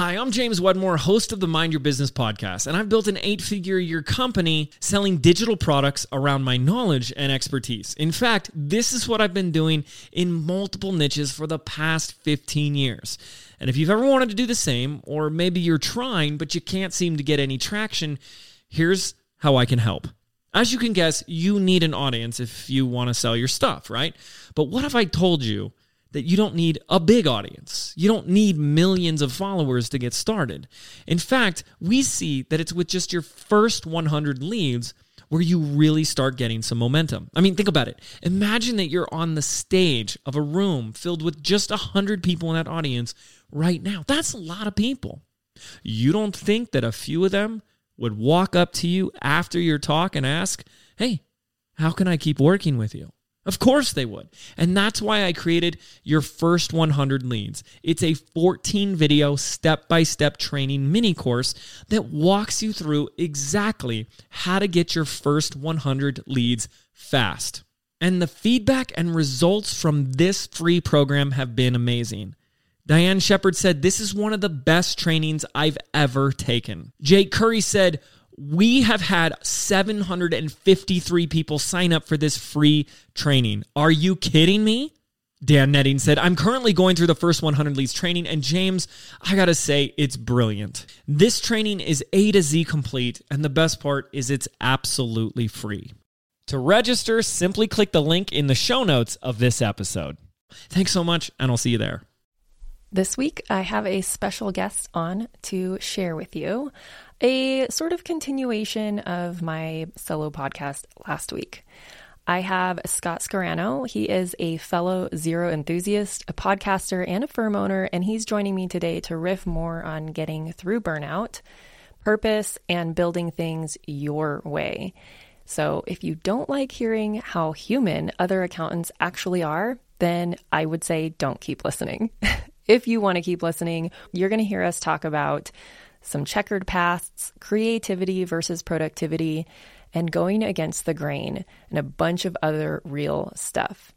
Hi, I'm James Wedmore, host of the Mind Your Business podcast, and I've built an eight figure year company selling digital products around my knowledge and expertise. In fact, this is what I've been doing in multiple niches for the past 15 years. And if you've ever wanted to do the same, or maybe you're trying but you can't seem to get any traction, here's how I can help. As you can guess, you need an audience if you want to sell your stuff, right? But what if I told you? That you don't need a big audience. You don't need millions of followers to get started. In fact, we see that it's with just your first 100 leads where you really start getting some momentum. I mean, think about it. Imagine that you're on the stage of a room filled with just 100 people in that audience right now. That's a lot of people. You don't think that a few of them would walk up to you after your talk and ask, Hey, how can I keep working with you? Of course they would. And that's why I created your first 100 leads. It's a 14 video step by step training mini course that walks you through exactly how to get your first 100 leads fast. And the feedback and results from this free program have been amazing. Diane Shepard said, This is one of the best trainings I've ever taken. Jake Curry said, we have had 753 people sign up for this free training. Are you kidding me? Dan Netting said, I'm currently going through the first 100 leads training, and James, I gotta say, it's brilliant. This training is A to Z complete, and the best part is it's absolutely free. To register, simply click the link in the show notes of this episode. Thanks so much, and I'll see you there. This week, I have a special guest on to share with you a sort of continuation of my solo podcast last week. I have Scott Scarano. He is a fellow Xero enthusiast, a podcaster, and a firm owner, and he's joining me today to riff more on getting through burnout, purpose, and building things your way. So, if you don't like hearing how human other accountants actually are, then I would say don't keep listening. if you want to keep listening, you're going to hear us talk about some checkered pasts, creativity versus productivity, and going against the grain, and a bunch of other real stuff.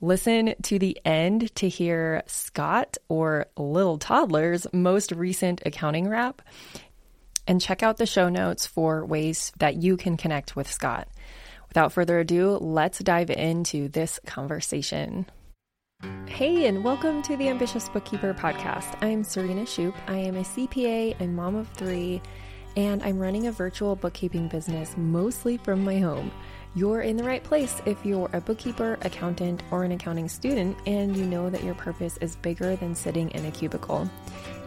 Listen to the end to hear Scott or Little Toddler's most recent accounting rap, and check out the show notes for ways that you can connect with Scott. Without further ado, let's dive into this conversation. Hey, and welcome to the Ambitious Bookkeeper podcast. I'm Serena Shoup. I am a CPA, a mom of three, and I'm running a virtual bookkeeping business mostly from my home. You're in the right place if you're a bookkeeper, accountant, or an accounting student, and you know that your purpose is bigger than sitting in a cubicle.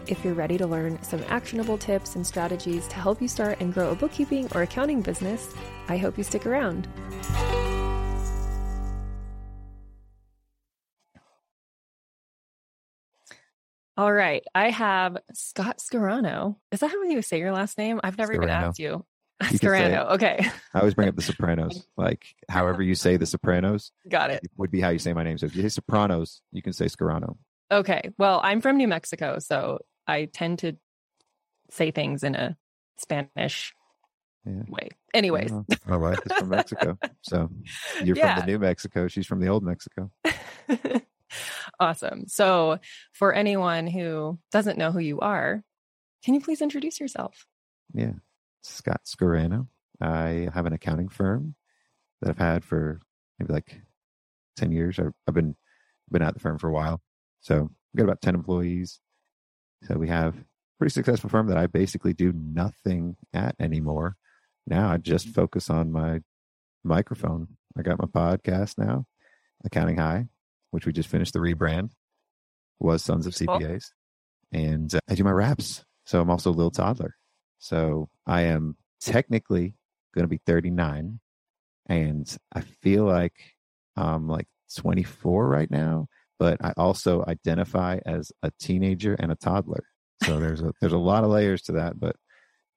If you're ready to learn some actionable tips and strategies to help you start and grow a bookkeeping or accounting business, I hope you stick around. All right. I have Scott Scarano. Is that how you say your last name? I've never Scarano. even asked you. you Scarano. Okay. I always bring up the Sopranos. Like however you say the Sopranos. Got it. Would be how you say my name. So if you say Sopranos, you can say Scarano. Okay. Well, I'm from New Mexico, so I tend to say things in a Spanish yeah. way. Anyways. My wife is from Mexico. So you're yeah. from the New Mexico. She's from the old Mexico. awesome. So, for anyone who doesn't know who you are, can you please introduce yourself? Yeah. Scott Scarano. I have an accounting firm that I've had for maybe like 10 years. I've, I've been been at the firm for a while. So, we've got about 10 employees. So, we have a pretty successful firm that I basically do nothing at anymore. Now I just mm-hmm. focus on my microphone. I got my podcast now, Accounting High which we just finished the rebrand, was Sons of CPAs. And uh, I do my raps. So I'm also a little toddler. So I am technically going to be 39. And I feel like I'm like 24 right now, but I also identify as a teenager and a toddler. So there's a, there's a lot of layers to that, but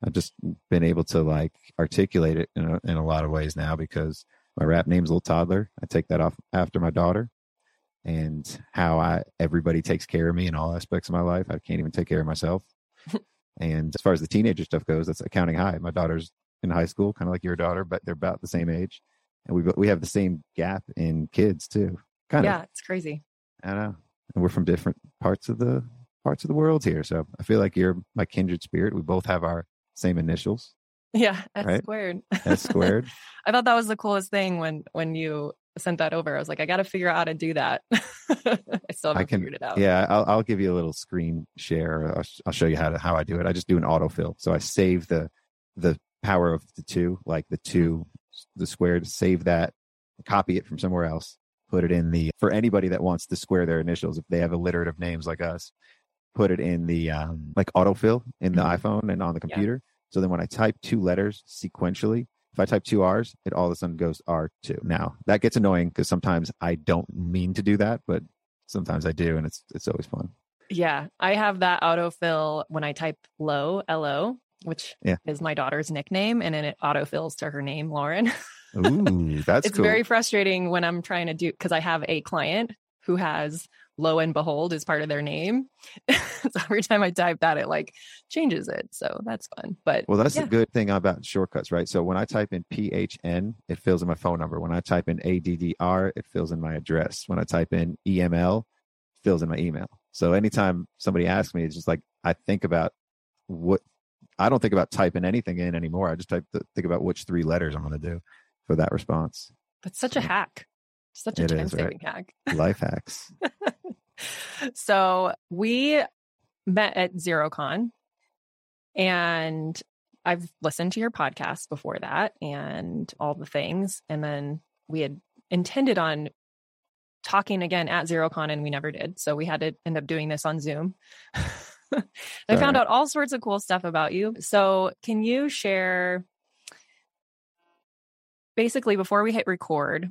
I've just been able to like articulate it in a, in a lot of ways now because my rap name's Little Toddler. I take that off after my daughter and how I everybody takes care of me in all aspects of my life. I can't even take care of myself. and as far as the teenager stuff goes, that's accounting high. My daughter's in high school, kind of like your daughter, but they're about the same age, and we we have the same gap in kids too. Kind yeah, of. Yeah, it's crazy. I know, and we're from different parts of the parts of the world here. So I feel like you're my kindred spirit. We both have our same initials, Yeah, S Right? squared. S squared. I thought that was the coolest thing when when you sent that over. I was like, I got to figure out how to do that. I still I haven't can- figured it out. yeah, I'll, I'll give you a little screen share. I'll, I'll show you how to, how I do it. I just do an autofill. So I save the the power of the two, like the two, the squared. Save that, copy it from somewhere else, put it in the for anybody that wants to square their initials if they have alliterative names like us. Put it in the um, like autofill in the Mhm. iPhone and on the Yeah. computer. So then when I type two letters sequentially, if I type two R's, it all of a sudden goes R2. Now that gets annoying because sometimes I don't mean to do that, but sometimes I do, and it's it's always fun. Yeah, I have that autofill when I type low, L O, which Yeah. is my daughter's nickname, and then it autofills to her name, Lauren. Ooh, that's it's cool. very frustrating when I'm trying to do because I have a client who has lo and behold is part of their name. so every time I type that, it like changes it. So that's fun. But well, that's yeah. the good thing about shortcuts, right? So when I type in PHN, it fills in my phone number. When I type in ADDR, it fills in my address. When I type in EML, it fills in my email. So anytime somebody asks me, it's just like I think about what I don't think about typing anything in anymore. I just type think about which three letters I'm going to do for that response. That's such a hack. Such a time saving right? hack. Life hacks. so we met at Xerocon and I've listened to your podcast before that and all the things. And then we had intended on talking again at Xerocon and we never did. So we had to end up doing this on Zoom. I found out all sorts of cool stuff about you. So can you share basically before we hit record,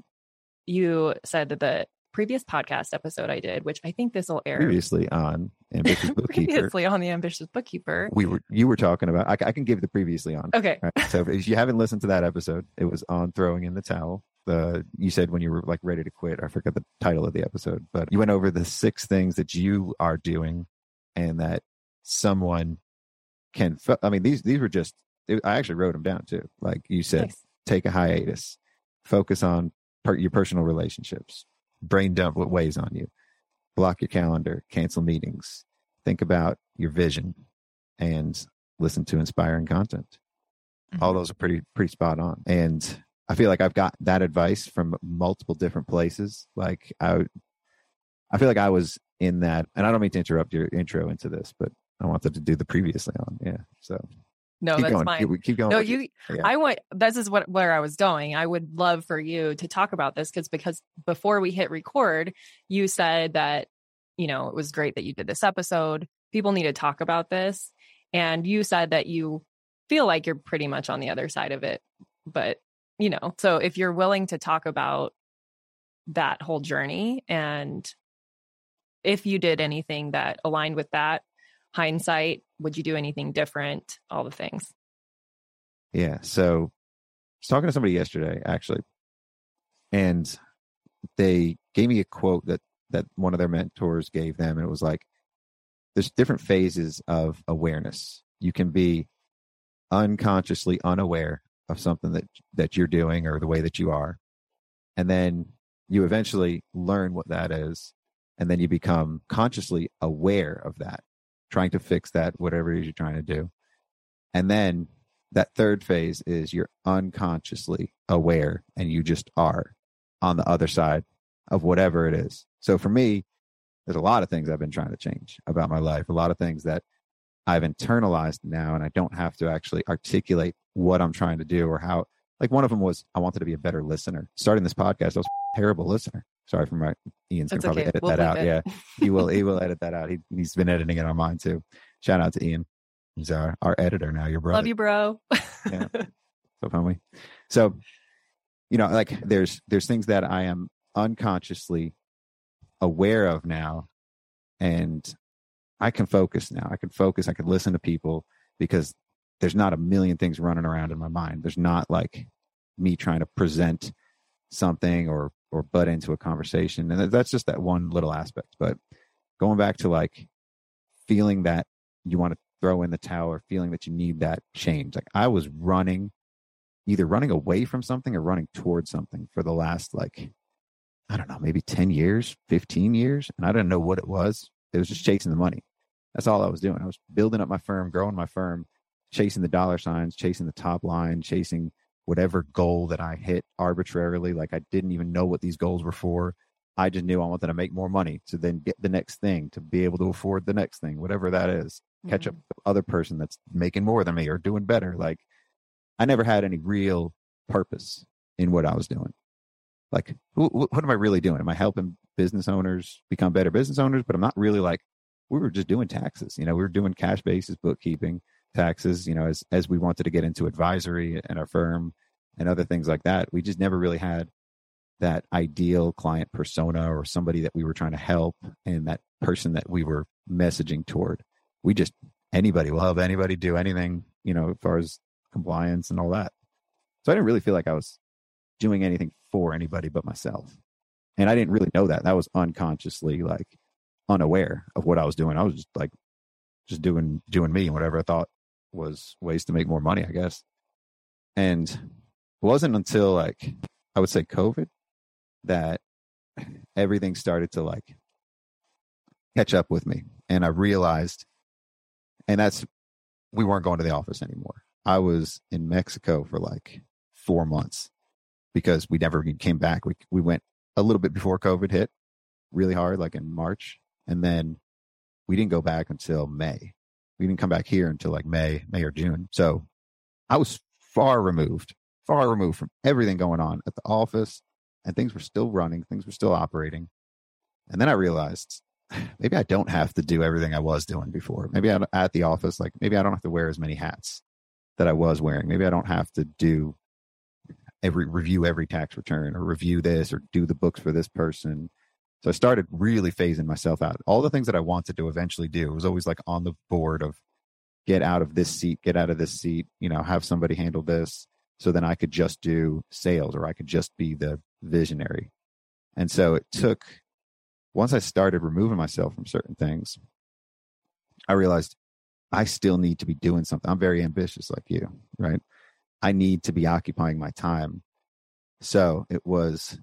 you said that the previous podcast episode I did, which I think this will air Previously on Ambitious Bookkeeper, previously on the ambitious bookkeeper we were you were talking about. I, I can give the previously on. okay Right. So if you haven't listened to that episode, it was on throwing in the towel. The you said when you were like ready to quit. I forgot the title of the episode, but you went over the six things that you are doing, and that someone can. I mean, these these were just. I actually wrote them down too. Like you said, nice. take a hiatus, focus on per, your personal relationships, brain dump what weighs on you, block your calendar, cancel meetings, think about your vision, and listen to inspiring content. All mm-hmm. those are pretty pretty spot on, and I feel like I've got that advice from multiple different places. Like I, I feel like I was in that, and I don't mean to interrupt your intro into this, but I wanted to do the previously on. Yeah, so no keep that's going. fine Keep, keep going. no you Yeah. i want this is what where i was going i would love for you to talk about this because because before we hit record you said that you know it was great that you did this episode people need to talk about this and you said that you feel like you're pretty much on the other side of it but you know so if you're willing to talk about that whole journey and if you did anything that aligned with that hindsight would you do anything different all the things Yeah. So I was talking to somebody yesterday, actually, and they gave me a quote that that one of their mentors gave them, and it was like, "There's different phases of awareness. You can be unconsciously unaware of something that that you're doing or the way that you are, and then you eventually learn what that is, and then you become consciously aware of that, trying to fix that whatever it is you're trying to do, and then that third phase is you're unconsciously aware and you just are on the other side of whatever it is. So for me, there's a lot of things I've been trying to change about my life, a lot of things that I've internalized now, and I don't have to actually articulate what I'm trying to do or how. Like one of them was I wanted to be a better listener. Starting this podcast, I was terrible listener. Sorry for my Ian's gonna probably okay. edit We'll that out. it. Yeah, he will. He will edit that out. He he's been editing it on mine too. Shout out to Ian. He's our, our editor now. Your brother. Love you, bro. Yeah. so homie. So, you know, like there's there's things that I am unconsciously aware of now, and I can focus now. I can focus. I can listen to people because there's not a million things running around in my mind. There's not like me trying to present something or or butt into a conversation, and that's just that one little aspect. But going back to like feeling that you want to throw in the towel or feeling that you need that change. Like I was running, either running away from something or running towards something for the last like, I don't know, maybe 10 years, 15 years. And I didn't know what it was. It was just chasing the money. That's all I was doing. I was building up my firm, growing my firm, chasing the dollar signs, chasing the top line, chasing whatever goal that I hit arbitrarily. Like I didn't even know what these goals were for. I just knew I wanted to make more money to then get the next thing, to be able to afford the next thing, whatever that is. Catch up Mhm. with the other person that's making more than me or doing better. Like I never had any real purpose in what I was doing. Like, wh- wh- what am I really doing? Am I helping business owners become better business owners? But I'm not really like, we were just doing taxes. You know, we were doing cash basis bookkeeping, taxes, you know, as, as we wanted to get into advisory and our firm and other things like that. We just never really had that ideal client persona or somebody that we were trying to help and that person that we were messaging toward. We just, anybody will help anybody do anything, you know, as far as compliance and all that. So I didn't really feel like I was doing anything for anybody but myself. And I didn't really know that. That was unconsciously like unaware of what I was doing. I was just like just doing doing me and whatever I thought was ways to make more money, I guess. And it wasn't until like I would say COVID that everything started to like catch up with me. And I realized and that's we weren't going to the office anymore. I was in Mexico for like four months because we never came back. We we went a little bit before COVID hit, really hard, like in March, and then we didn't go back until May. We didn't come back here until like May, May or June. So I was far removed, far removed from everything going on at the office, and things were still running, things were still operating. And then I realized maybe I don't have to do everything I was doing before. Maybe I, at the office, like maybe I don't have to wear as many hats that I was wearing. Maybe I don't have to do every review every tax return or review this or do the books for this person. So I started really phasing myself out. All the things that I wanted to eventually do was always like on the board of get out of this seat, get out of this seat, you know, have somebody handle this. So then I could just do sales or I could just be the visionary. And so it took, once I started removing myself from certain things, I realized I still need to be doing something. I'm very ambitious like you, right? I need to be occupying my time. So it was,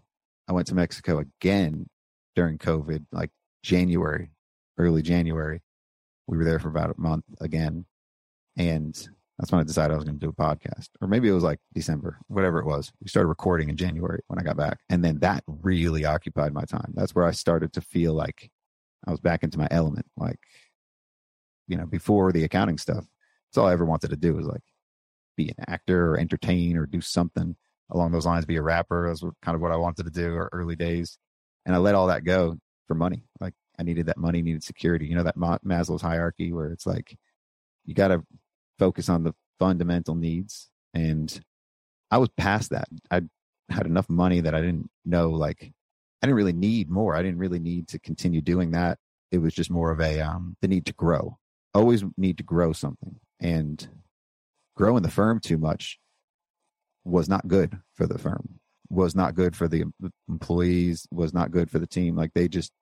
I went to Mexico again during COVID, like January, early January. We were there for about a month again. And that's when I decided I was going to do a podcast. Or maybe it was like December, whatever it was. We started recording in January when I got back. And then that really occupied my time. That's where I started to feel like I was back into my element. Like, you know, before the accounting stuff, that's all I ever wanted to do was like be an actor or entertain or do something along those lines, be a rapper. That's kind of what I wanted to do or early days. And I let all that go for money. Like I needed that money, needed security. You know, that Ma- Maslow's hierarchy where it's like, you got to focus on the fundamental needs. And I was past that. I had enough money that I didn't know, like, I didn't really need more. I didn't really need to continue doing that. It was just more of a, um, the need to grow. Always need to grow something. And growing the firm too much was not good for the firm was not good for the employees was not good for the team like they just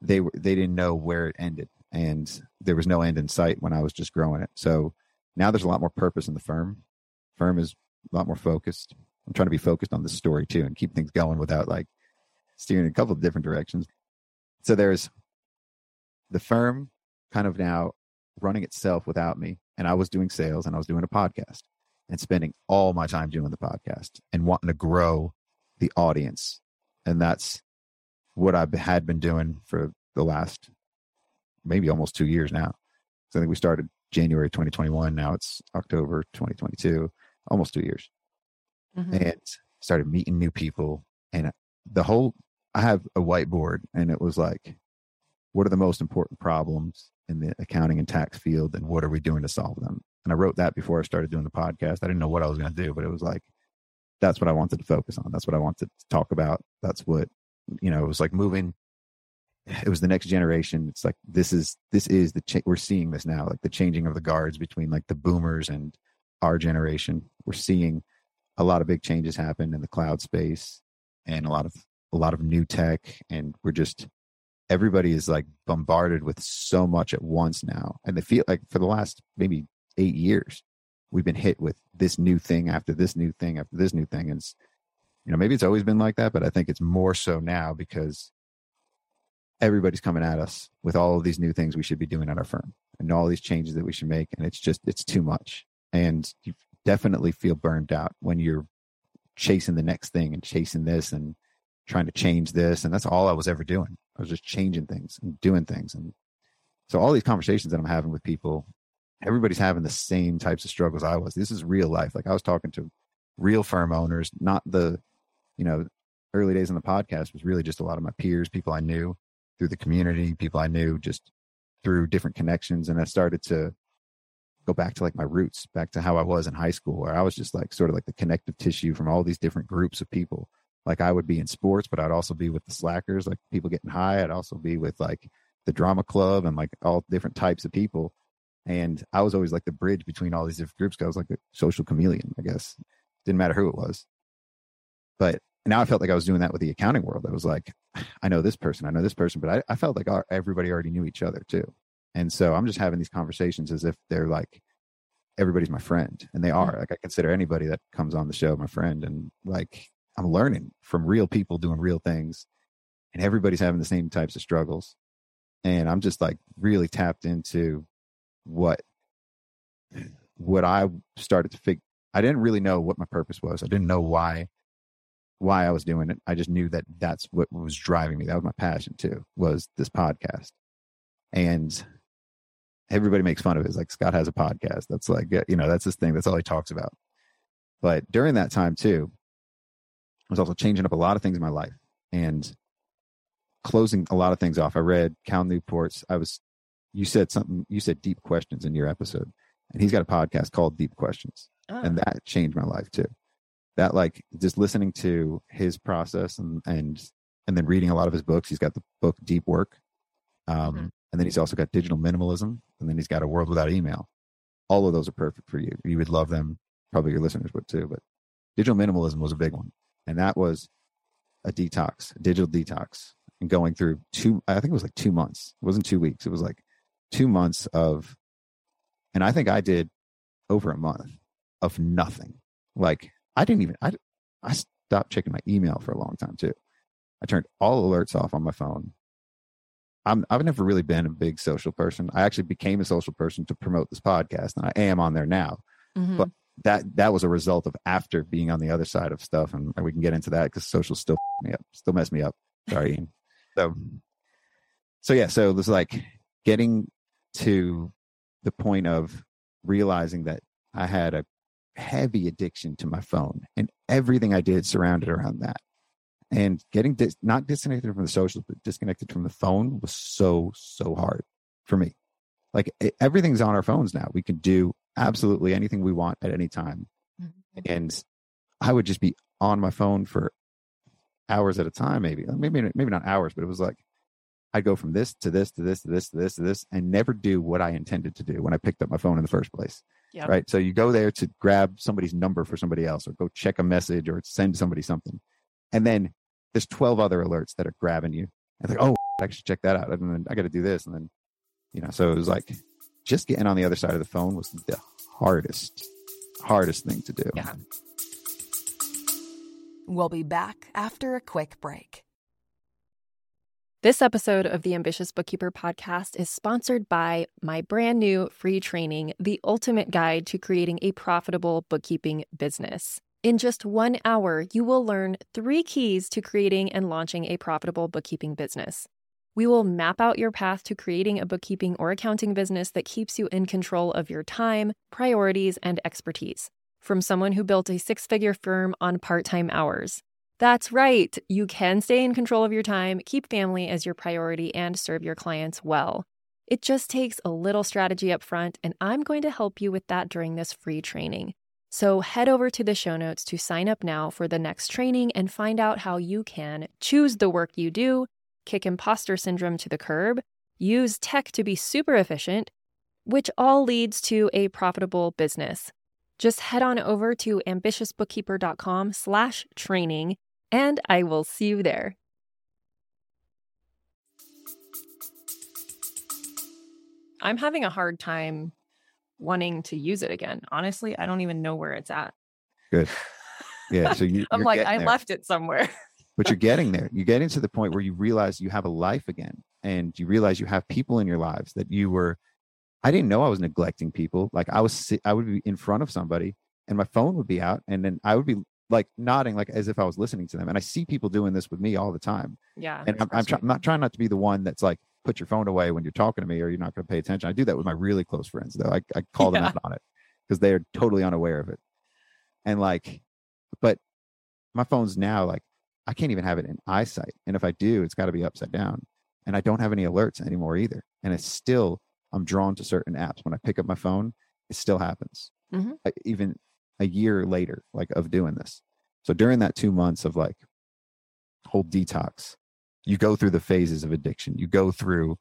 they were they didn't know where it ended and there was no end in sight when i was just growing it. So now there's a lot more purpose in the firm. Firm is a lot more focused. I'm trying to be focused on the story too and keep things going without like steering a couple of different directions. So there's the firm kind of now running itself without me and i was doing sales and i was doing a podcast and spending all my time doing the podcast and wanting to grow the audience. And that's what I had been doing for the last maybe almost two years now. So I think we started January 2021. Now it's October 2022, almost two years. Mhm. And started meeting new people. And the whole, I have a whiteboard and it was like, what are the most important problems in the accounting and tax field and what are we doing to solve them? And I wrote that before I started doing the podcast. I didn't know what I was going to do, but it was like, that's what I wanted to focus on. That's what I wanted to talk about. That's what, you know, it was like moving. It was the next generation. It's like, this is, this is the, cha- we're seeing this now, like the changing of the guards between like the boomers and our generation. We're seeing a lot of big changes happen in the cloud space and a lot of, a lot of new tech. And we're just, everybody is like bombarded with so much at once now. And they feel like for the last maybe eight years we've been hit with this new thing after this new thing after this new thing and you know maybe it's always been like that but i think it's more so now because everybody's coming at us with all of these new things we should be doing at our firm and all these changes that we should make. And it's just, it's too much. And you definitely feel burned out when you're chasing the next thing and chasing this and trying to change this. And that's all I was ever doing. I was just changing things and doing things. And so all these conversations that I'm having with people, everybody's having the same types of struggles I was. This is real life. Like I was talking to real firm owners, not the, you know, early days on the podcast was really just a lot of my peers, people I knew through the community, people I knew just through different connections. And I started to go back to like my roots, back to how I was in high school, where I was just like sort of like the connective tissue from all these different groups of people. Like I would be in sports, but I'd also be with the slackers, like people getting high. I'd also be with like the drama club and like all different types of people. And I was always like the bridge between all these different groups. Cause I was like a social chameleon, I guess. Didn't matter who it was. But now I felt like I was doing that with the accounting world. I was like, I know this person, I know this person, but I, I felt like our, everybody already knew each other too. And so I'm just having these conversations as if they're like, everybody's my friend. And they hmm. are. Like I consider anybody that comes on the show my friend. And like I'm learning from real people doing real things. And everybody's having the same types of struggles. And I'm just like really tapped into what what I started to figure. I didn't really know what my purpose was. I didn't know why why I was doing it. I just knew that that's what was driving me. That was my passion too. Was this podcast, and everybody makes fun of it. It's like Scott has a podcast. That's like, uh, you know, that's his thing. That's all he talks about. But during that time too, I was also changing up a lot of things in my life and closing a lot of things off. I read Cal Newport's, I was, you said something, you said deep questions in your episode and he's got a podcast called deep questions oh. and that changed my life too. That like just listening to his process and, and, and then reading a lot of his books. He's got the book Deep Work. Um, mm-hmm. And then he's also got digital minimalism, and then he's got a world without email. All of those are perfect for you. You would love them. Probably your listeners would too. But digital minimalism was a big one, and that was a detox, a digital detox, and going through two. I think it was like two months. It wasn't two weeks. It was like two months of, and I think I did over a month of nothing. Like I didn't even. I I stopped checking my email for a long time too. I turned all alerts off on my phone. I'm I've never really been a big social person. I actually became a social person to promote this podcast, and I am on there now. Mm-hmm. But that that was a result of after being on the other side of stuff, and we can get into that because social still me up, still mess me up. Sorry, So, so yeah, so it was like getting to the point of realizing that I had a heavy addiction to my phone, and everything I did surrounded around that. And getting dis- not disconnected from the socials but disconnected from the phone was so so hard for me. Like everything's on our phones now. We can do absolutely anything we want at any time. Mm-hmm. and i would just be on my phone for hours at a time maybe. Maybe maybe not hours but it was like i'd go from this to this to this to this to this to this and never do what i intended to do when i picked up my phone in the first place yep. right so you go there to grab somebody's number for somebody else or go check a message or send somebody something and then there's 12 other alerts that are grabbing you. And like, oh, I should check that out. And then I got to do this. And then, you know, so it was like just getting on the other side of the phone was the hardest, hardest thing to do. Yeah. We'll be back after a quick break. This episode of the Ambitious Bookkeeper podcast is sponsored by my brand new free training, The Ultimate Guide to Creating a Profitable Bookkeeping Business. In just one hour, you will learn three keys to creating and launching a profitable bookkeeping business. We will map out your path to creating a bookkeeping or accounting business that keeps you in control of your time, priorities, and expertise. From someone who built a six figure firm on part time hours. That's right, you can stay in control of your time, keep family as your priority, and serve your clients well. It just takes a little strategy up front, and I'm going to help you with that during this free training. So head over to the show notes to sign up now for the next training and find out how you can choose the work you do, kick imposter syndrome to the curb, use tech to be super efficient, which all leads to a profitable business. Just head on over to ambitiousbookkeeper.com slash training, and I will see you there. I'm having a hard time wanting to use it again. Honestly, I don't even know where it's at. Good. Yeah. So you, I'm like, I there. left it somewhere. but you're getting there. You're getting to the point where you realize you have a life again and you realize you have people in your lives that you were I didn't know I was neglecting people. Like I was I would be in front of somebody and my phone would be out and then I would be like nodding like as if I was listening to them. And I see people doing this with me all the time. Yeah. And I'm, I'm, try- I'm not trying not to be the one that's like put your phone away when you're talking to me or you're not going to pay attention. I do that with my really close friends though. I, I call them Yeah. out on it because they are totally unaware of it. And like, but my phone's now like I can't even have it in eyesight. And if I do, it's got to be upside down. And I don't have any alerts anymore either. And it's still, I'm drawn to certain apps. When I pick up my phone, it still happens. Mhm. Uh, Even a year later, like of doing this. So during that two months of like whole detox, you go through the phases of addiction. You go through,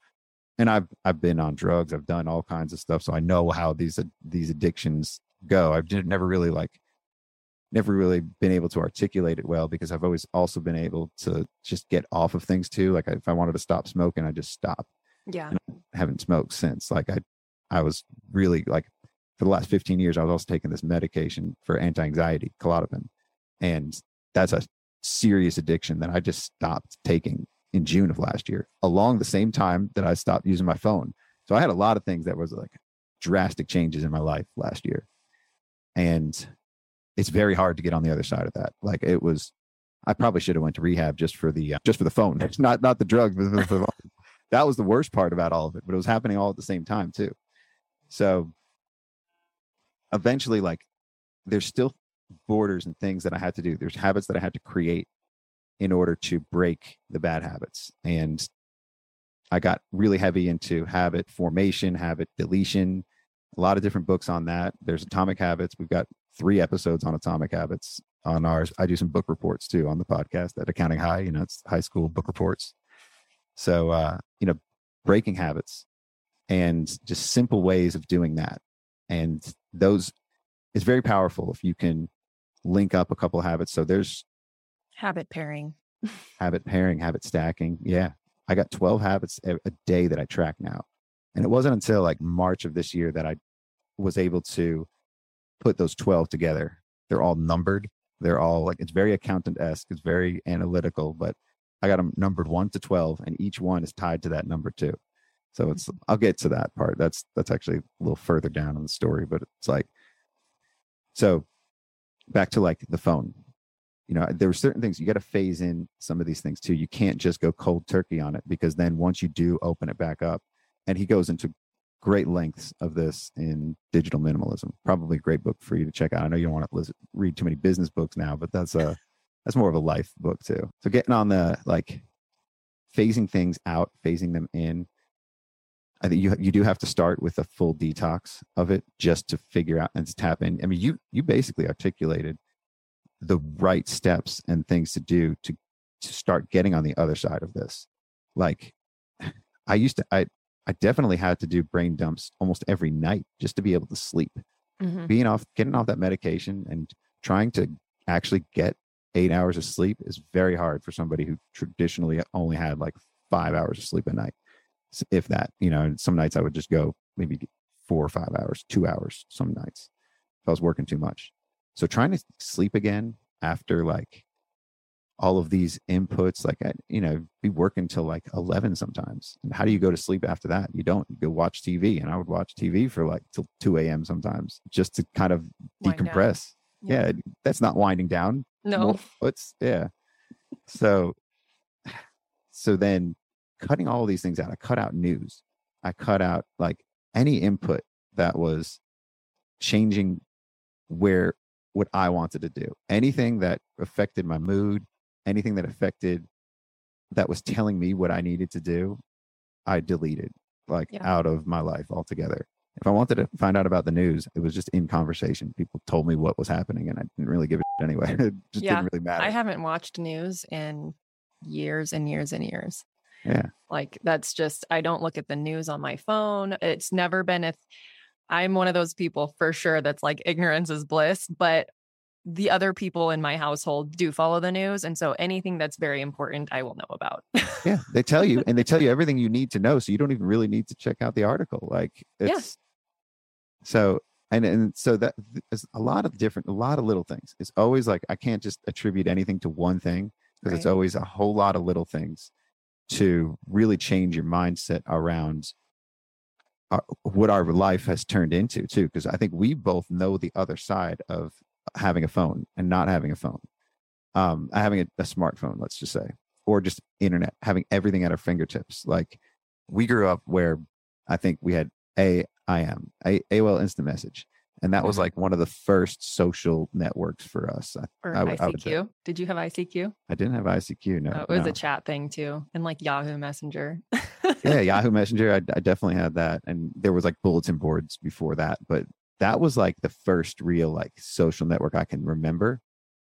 and I've I've been on drugs. I've done all kinds of stuff, so I know how these these addictions go. I've never really like never really been able to articulate it well because I've always also been able to just get off of things too. Like if I wanted to stop smoking, I just stop. Yeah. Haven't smoked since. Like I, I was really like for the last 15 years, I was also taking this medication for anti-anxiety, Klonopin, and that's a serious addiction that I just stopped taking in June of last year, along the same time that I stopped using my phone. So I had a lot of things that was like drastic changes in my life last year, and it's very hard to get on the other side of that. Like it was, I probably should have went to rehab just for the uh, just for the phone, it's not not the drugs. but the- that was the worst part about all of it, but it was happening all at the same time too. So eventually, like there's still borders and things that I had to do. There's habits that I had to create in order to break the bad habits. And I got really heavy into habit formation, habit deletion, a lot of different books on that. There's Atomic Habits. We've got three episodes on Atomic Habits on ours. I do some book reports too on the podcast at Accounting High. You know, it's high school book reports. So, uh, you know, breaking habits and just simple ways of doing that. And those it's very powerful if you can link up a couple habits. So there's Habit pairing. habit pairing, habit stacking. Yeah. I got 12 habits a, a day that I track now. And it wasn't until like March of this year that I was able to put those 12 together. They're all numbered. They're all like, it's very accountant esque, it's very analytical, but I got them numbered one to 12, and each one is tied to that number too. So it's, I'll get to that part. That's, that's actually a little further down in the story, but it's like, so back to like the phone. You know there were certain things you got to phase in some of these things too. You can't just go cold turkey on it because then once you do open it back up and he goes into great lengths of this in digital minimalism. Probably a great book for you to check out. I know you don't want to read too many business books now but that's a that's more of a life book too. So getting on the like phasing things out phasing them in i think you you do have to start with a full detox of it just to figure out and to tap in. I mean you you basically articulated the right steps and things to do to to start getting on the other side of this. Like i used to i i definitely had to do brain dumps almost every night just to be able to sleep. Mhm. being off getting off that medication and trying to actually get eight hours of sleep is very hard for somebody who traditionally only had like five hours of sleep a night if that you know and some nights i would just go maybe four or five hours two hours some nights if i was working too much. So trying to sleep again after like all of these inputs like I, you know be working till like 11 sometimes. And how do you go to sleep after that? You don't. You go watch tv and i would watch tv for like till 2 a.m sometimes just to kind of decompress. Yeah. that's not winding down. No. foots yeah. So so then cutting all these things out. I cut out news. I cut out like any input that was changing where what i wanted to do. Anything that affected my mood anything that affected that was telling me what i needed to do i deleted like Yeah. out of my life altogether. If i wanted to find out about the news it was just in conversation. People told me what was happening and i didn't really give a shit anyway. It just Yeah, didn't really matter. I haven't watched news in years and years and years. Yeah Like that's just I don't look at the news on my phone. It's never been if I'm one of those people for sure that's like ignorance is bliss, but the other people in my household do follow the news and so anything that's very important I will know about. yeah they tell you and they tell you everything you need to know so you don't even really need to check out the article like Yeah. it's so and and so that is a lot of different a lot of little things it's always like i can't just attribute anything to one thing because it's always a whole lot of little things to really change your mindset around our, what our life has turned into too because i think we both know the other side of having a phone and not having a phone. Um having a, a smartphone let's just say or just internet having everything at our fingertips. Like we grew up where i think we had AIM, AOL instant message and that was Mhm. like one of the first social networks for us i, Or I would- I. ICQ. Did you have ICQ? I didn't have icq no Oh, it was no. a chat thing too, and like Yahoo Messenger. yeah yahoo messenger I, I definitely had that and there was like bulletin boards before that but that was like the first real like social network i can remember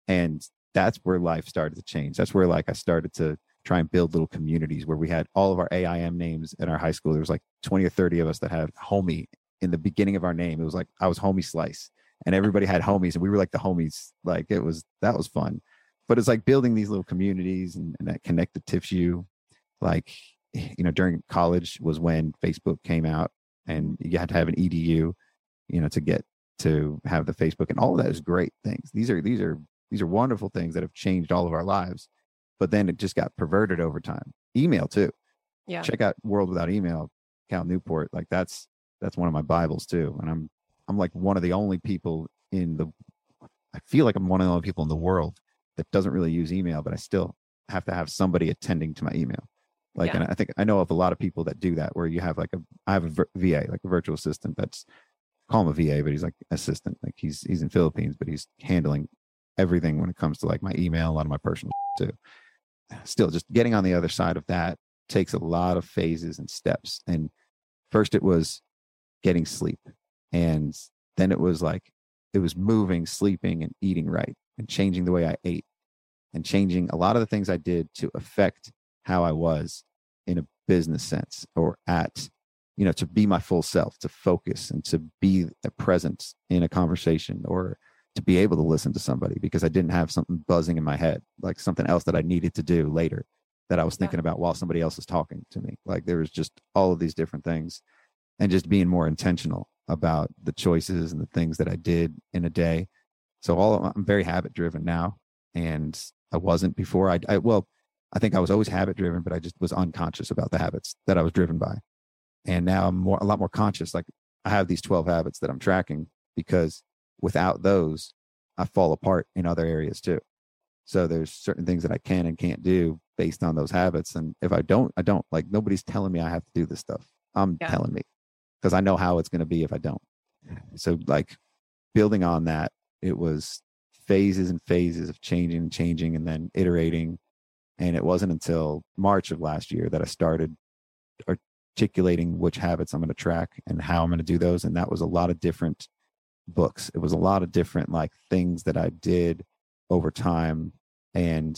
and that's where life started to change that's where like i started to try and build little communities where we had all of our aim names in our high school there was like 20 or 30 of us that had homie in the beginning of our name it was like i was homie slice and everybody had homies and we were like the homies like it was that was fun. But it's like building these little communities and, and that connected tissue like you know during college was when facebook came out and you had to have an edu you know to get to have the facebook and all of that is great things. These are these are these are wonderful things that have changed all of our lives but then it just got perverted over time. Email too. Yeah. check out world without email cal newport like that's that's one of my bibles too and i'm i'm like one of the only people in the i feel like i'm one of the only people in the world that doesn't really use email but i still have to have somebody attending to my email. Like Yeah. and i think i know of a lot of people that do that where you have like a i have a vir- va like a virtual assistant that's call him a va but he's like assistant. Like he's he's in philippines but he's handling everything when it comes to like my email a lot of my personal too. Still just getting on the other side of that takes a lot of phases and steps and first it was getting sleep and then it was like it was moving sleeping and eating right and changing the way i ate and changing a lot of the things i did to affect how i was in a business sense or at you know to be my full self to focus and to be a presence in a conversation or to be able to listen to somebody because i didn't have something buzzing in my head like something else that i needed to do later that i was Yeah. thinking about while somebody else was talking to me like there was just all of these different things and just being more intentional about the choices and the things that i did in a day. So all of, i'm very habit driven now and i wasn't before. I, I well i think i was always habit driven but i just was unconscious about the habits that i was driven by. And now i'm more a lot more conscious. Like i have these 12 habits that i'm tracking because without those i fall apart in other areas too. So there's certain things that i can and can't do based on those habits. And if i don't i don't. Like nobody's telling me i have to do this stuff. I'm Yeah. telling me because i know how it's going to be if i don't. Mm-hmm. So like building on that it was phases and phases of changing and changing and then iterating. And it wasn't until march of last year that i started articulating which habits i'm going to track and how i'm going to do those and that was a lot of different books. It was a lot of different like things that i did over time. And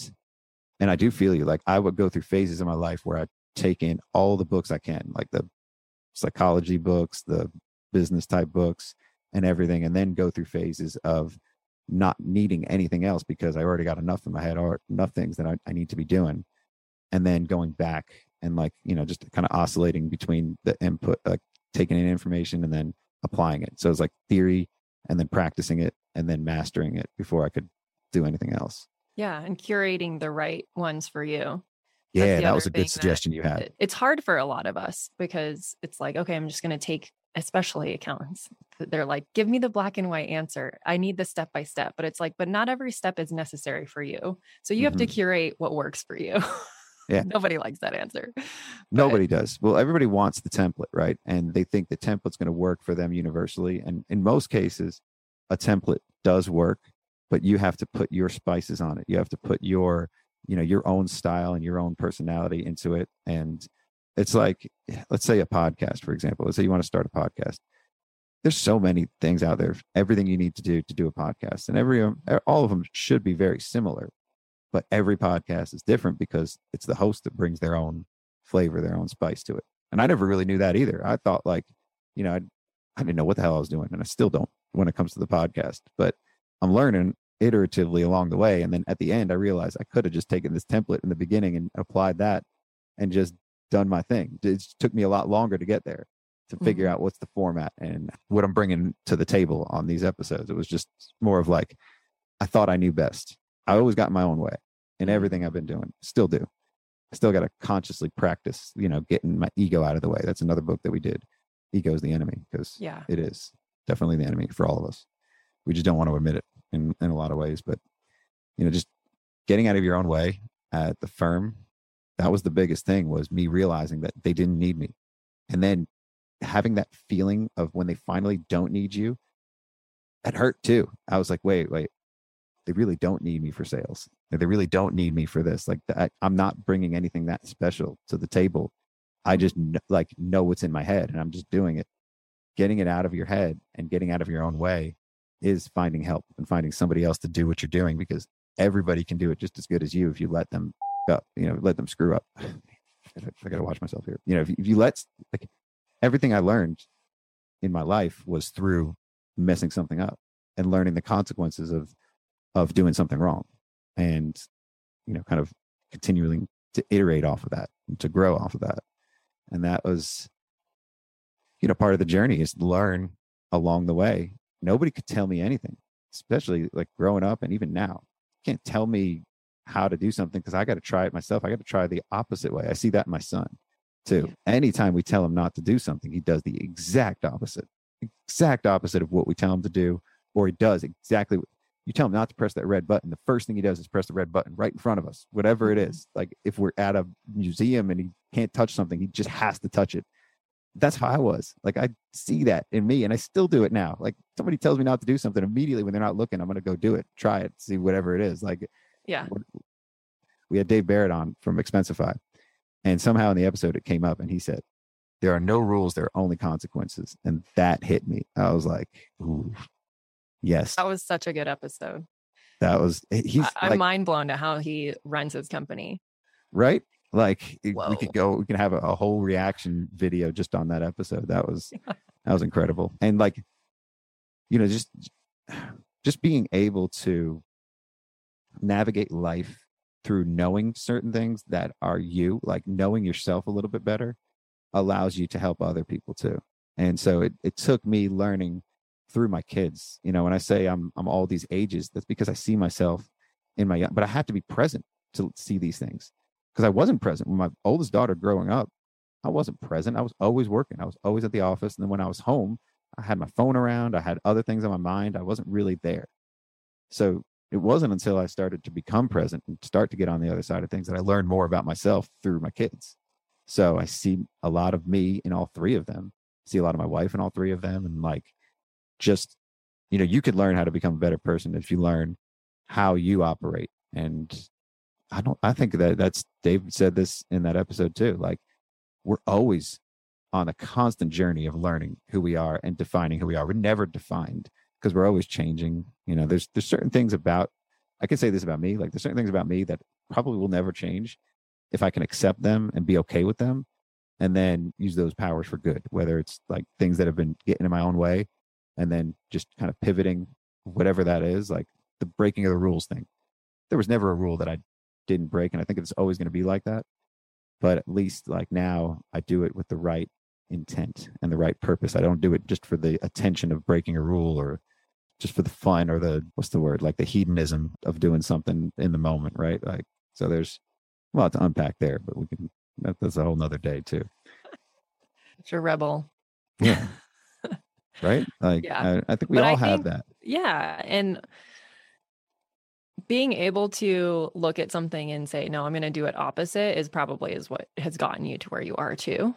and i do feel you like i would go through phases in my life where i take in all the books i can like the psychology books the business type books and everything and then go through phases of not needing anything else because i already got enough in my head or enough things that i, I need to be doing. And then going back and like you know just kind of oscillating between the input like taking in information and then applying it. So it's like theory and then practicing it and then mastering it before i could do anything else. Yeah, and curating the right ones for you. Yeah that was a good suggestion you had It's hard for a lot of us because it's like, okay, I'm just going to take, especially accountants. They're like, give me the black and white answer. I need the step by step. But it's like, but not every step is necessary for you. So you have to Mhm. curate what works for you. Yeah. Nobody likes that answer. Nobody does. Well, everybody wants the template, right? And they think the template's going to work for them universally. And in most cases, a template does work, but you have to put your spices on it. You have to put your, you know, your own style and your own personality into it. And it's like, let's say a podcast, for example. Let's say you want to start a podcast. There's so many things out there, everything you need to do to do a podcast, and every um, all of them should be very similar but every podcast is different because it's the host that brings their own flavor, their own spice to it. And I never really knew that either. I thought like, you know, I, I didn't know what the hell I was doing, and I still don't when it comes to the podcast. But I'm learning iteratively along the way, and then at the end, I realized I could have just taken this template in the beginning and applied that, and just done my thing. It took me a lot longer to get there to figure Mhm. out what's the format and what I'm bringing to the table on these episodes. It was just more of like, I thought I knew best. I always got my own way. in Mhm. everything I've been doing. Still do. I still got to consciously practice, you know, getting my ego out of the way. That's another book that we did. Ego is the enemy because Yeah. it is definitely the enemy for all of us. We just don't want to admit it in, in a lot of ways. But, you know, just getting out of your own way at the firm, that was the biggest thing was me realizing that they didn't need me. And then having that feeling of when they finally don't need you, that hurt too. I was like, wait, wait, they really don't need me for sales. They really don't need me for this. Like I'm not bringing anything that special to the table. I just like know what's in my head and I'm just doing it. Getting it out of your head and getting out of your own way is finding help and finding somebody else to do what you're doing because everybody can do it just as good as you if you let them up, you know, let them screw up. I gotta, watch myself here. You know, if, if you let like everything I learned in my life was through messing something up and learning the consequences of of doing something wrong and you know kind of continuing to iterate off of that and to grow off of that and that was you know part of the journey is learn along the way nobody could tell me anything especially like growing up and even now. Can't tell me how to do something because i got to try it myself. I got to try the opposite way. I see that in my son too. Anytime we tell him not to do something he does the exact opposite exact opposite of what we tell him to do or he does exactly what you tell him not to press that red button the first thing he does is press the red button right in front of us whatever it Mhm. like if we're at a museum and he can't touch something he just has to touch it that's how i was like i see that in me and i still do it now like somebody tells me not to do something immediately when they're not looking i'm going to go do it try it see whatever it is like Yeah. we had dave barrett on from expensify and somehow in the episode it came up and he said there are no rules there are only consequences and that hit me i was like ooh yes That was such a good episode. that was he's I- I'm like, mind blown to how he runs his company. right like it- we could go we can have a, a whole reaction video just on that episode. That was that was incredible. And like you know just just being able to navigate life through knowing certain things that are you like knowing yourself a little bit better allows you to help other people too. And so it, it took me learning through my kids you know when i say i'm i'm all these ages that's because i see myself in my young but i have to be present to see these things because i wasn't present. When my oldest daughter growing up i wasn't present. I was always working. I was always at the office. And then when i was home i had my phone around. I had other things on my mind. I wasn't really there. So it wasn't until i started to become present and start to get on the other side of things that i learned more about myself through my kids. So i see a lot of me in all three of them. See a lot of my wife in all three of them. And like just you know you could learn how to become a better person if you learn how you operate and i don't i think that that's david said this in that episode too like we're always on a constant journey of learning who we are and defining who we are. We're never defined because we're always changing you know there's there's certain things about i can say this about me like there's certain things about me that probably will never change if i can accept them and be okay with them and then use those powers for good whether it's like things that have been getting in my own way and then just kind of pivoting whatever that is like the breaking of the rules thing. There was never a rule that i didn't break and i think it's always going to be like that but at least like now i do it with the right intent and the right purpose i don't do it just for the attention of breaking a rule or just for the fun or the what's the word like the hedonism of doing something in the moment right like so there's a lot to unpack there but we can that, that's a whole nother day too Such a rebel. yeah right like Yeah. I, I think we But all have that Yeah. And being able to look at something and say, no, I'm going to do it opposite is probably is what has gotten you to where you are too,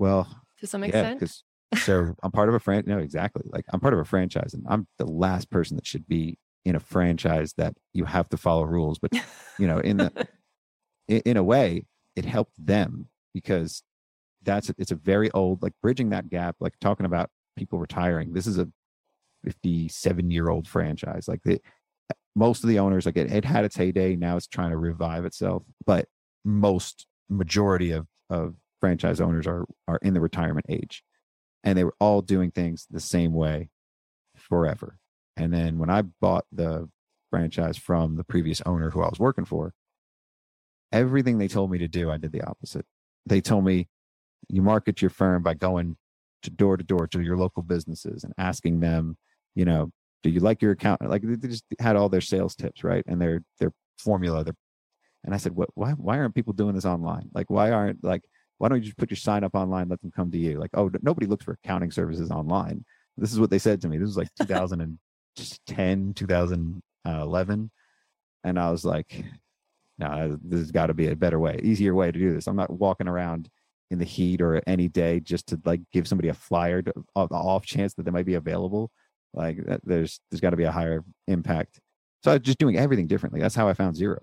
well to some extent. because so i'm part of a fran no exactly like i'm part of a franchise and i'm the last person that should be in a franchise that you have to follow rules but you know in the in, in a way it helped them because that's it's a very old like bridging that gap like talking about people retiring this is a 57 year old franchise like the most of the owners like it, it had its heyday now it's trying to revive itself but most majority of of franchise owners are are in the retirement age and they were all doing things the same way forever. And then when i bought the franchise from the previous owner who i was working for everything they told me to do i did the opposite. They told me you market your firm by going to door to door to your local businesses and asking them you know do you like your account like they just had all their sales tips right and their their formula. They're, and I said, what, why, why aren't people doing this online? Like, why aren't like, why don't you just put your sign up online, let them come to you? Like, oh, nobody looks for accounting services online. This is what they said to me. This was like 2010, 2011. And I was like, no, there's got to be a better way, easier way to do this. I'm not walking around in the heat or any day just to like give somebody a flyer to, uh, off chance that they might be available. Like there's there's got to be a higher impact. So I was just doing everything differently. That's how I found Xero,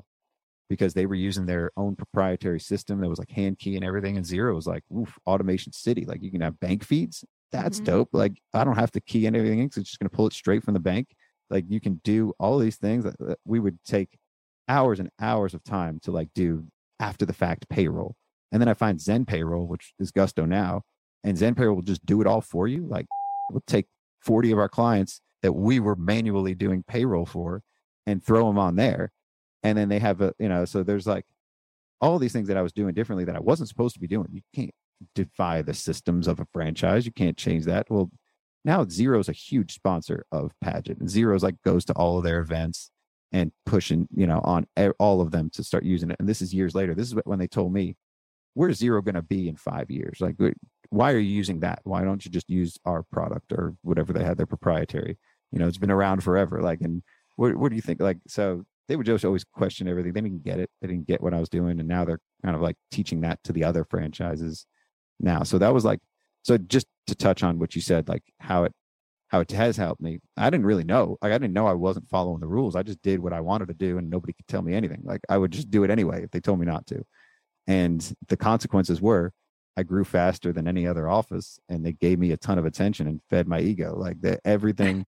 because they were using their own proprietary system that was like hand key and everything. And Xero was like, oof, automation city. Like you can have bank feeds. That's mm-hmm. dope. Like I don't have to key and everything. It's just going to pull it straight from the bank. Like you can do all these things that we would take hours and hours of time to like do after the fact payroll. And then I find ZenPayroll, which is Gusto now, and ZenPayroll will just do it all for you. Like we'll take 40 of our clients that we were manually doing payroll for and throw them on there. And then they have a, you know, so there's like all these things that I was doing differently that I wasn't supposed to be doing. You can't defy the systems of a franchise. You can't change that. Well, now Xero's a huge sponsor of Padgett, and Xero's like goes to all of their events and pushing, you know, on all of them to start using it. And this is years later. This is when they told me, "Where's Xero going to be in five years? Like, why are you using that? Why don't you just use our product or whatever they had their proprietary? You know, it's been around forever. Like, and what, what do you think? Like, so they would just always question everything. They didn't get it. They didn't get what I was doing, and now they're kind of like teaching that to the other franchises now. So that was like, so just to touch on what you said, like how it how it has helped me. I didn't really know. Like I didn't know I wasn't following the rules. I just did what I wanted to do and nobody could tell me anything. Like I would just do it anyway if they told me not to. And the consequences were I grew faster than any other office and they gave me a ton of attention and fed my ego. Like the everything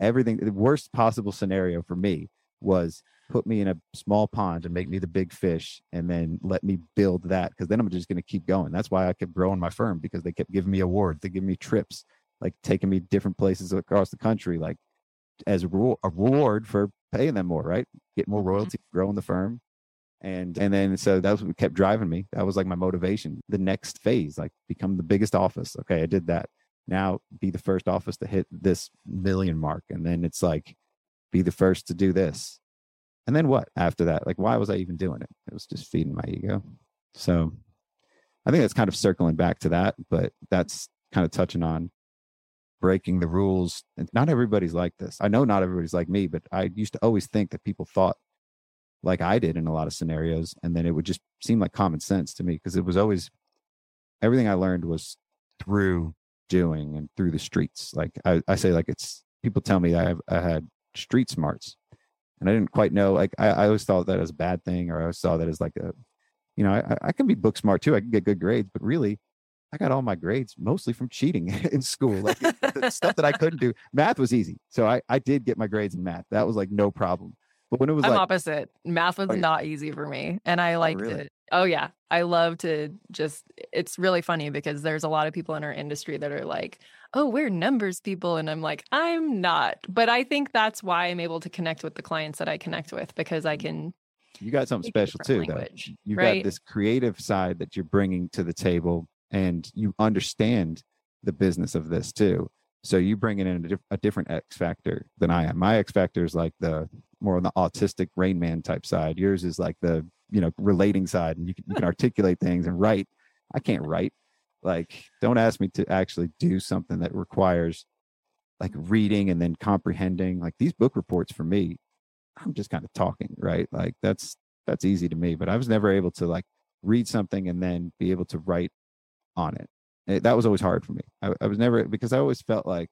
everything the worst possible scenario for me was put me in a small pond and make me the big fish and then let me build that because then I'm just going to keep going. That's why I kept growing my firm because they kept giving me awards, they give me trips like taking me different places across the country, like as a, reward for paying them more, right? Get more mm-hmm. royalty, growing the firm. And and then so that's what kept driving me. That was like my motivation. The next phase, like become the biggest office. Okay, I did that. Now be the first office to hit this million mark. And then it's like be the first to do this. And then what after that? Like, why was I even doing it? It was just feeding my ego. So I think that's kind of circling back to that, but that's kind of touching on breaking the rules. And not everybody's like this. I know not everybody's like me, but I used to always think that people thought like I did in a lot of scenarios. And then it would just seem like common sense to me because it was always everything I learned was through doing and through the streets. Like I, I say, like it's people tell me I, have, I had street smarts and I didn't quite know. Like I, I always thought that as a bad thing, or I always saw that as like a, you know, I, I can be book smart too. I can get good grades, but really I got all my grades mostly from cheating in school. Like stuff that I couldn't do. Math was easy. So I, I did get my grades in math. That was like no problem. But when it was I'm like, opposite. Math was oh, yeah. not easy for me. And I oh, liked oh, really? it. Oh yeah. I love to just it's really funny because there's a lot of people in our industry that are like, oh, we're numbers people. And I'm like, I'm not. But I think that's why I'm able to connect with the clients that I connect with because I mm-hmm. can you got something special too language, though you right? got this creative side that you're bringing to the table and you understand the business of this too. So you bring in a, diff- a different X factor than I am. My X factor is like the more on the autistic Rain Man type side. Yours is like the you know relating side, and you can, you can articulate things and write. I can't write. Like, don't ask me to actually do something that requires like reading and then comprehending. Like these book reports for me, I'm just kind of talking, right? Like that's that's easy to me. But I was never able to like read something and then be able to write on it. it. Eh, that was always hard for me. I, I, was never because I always felt like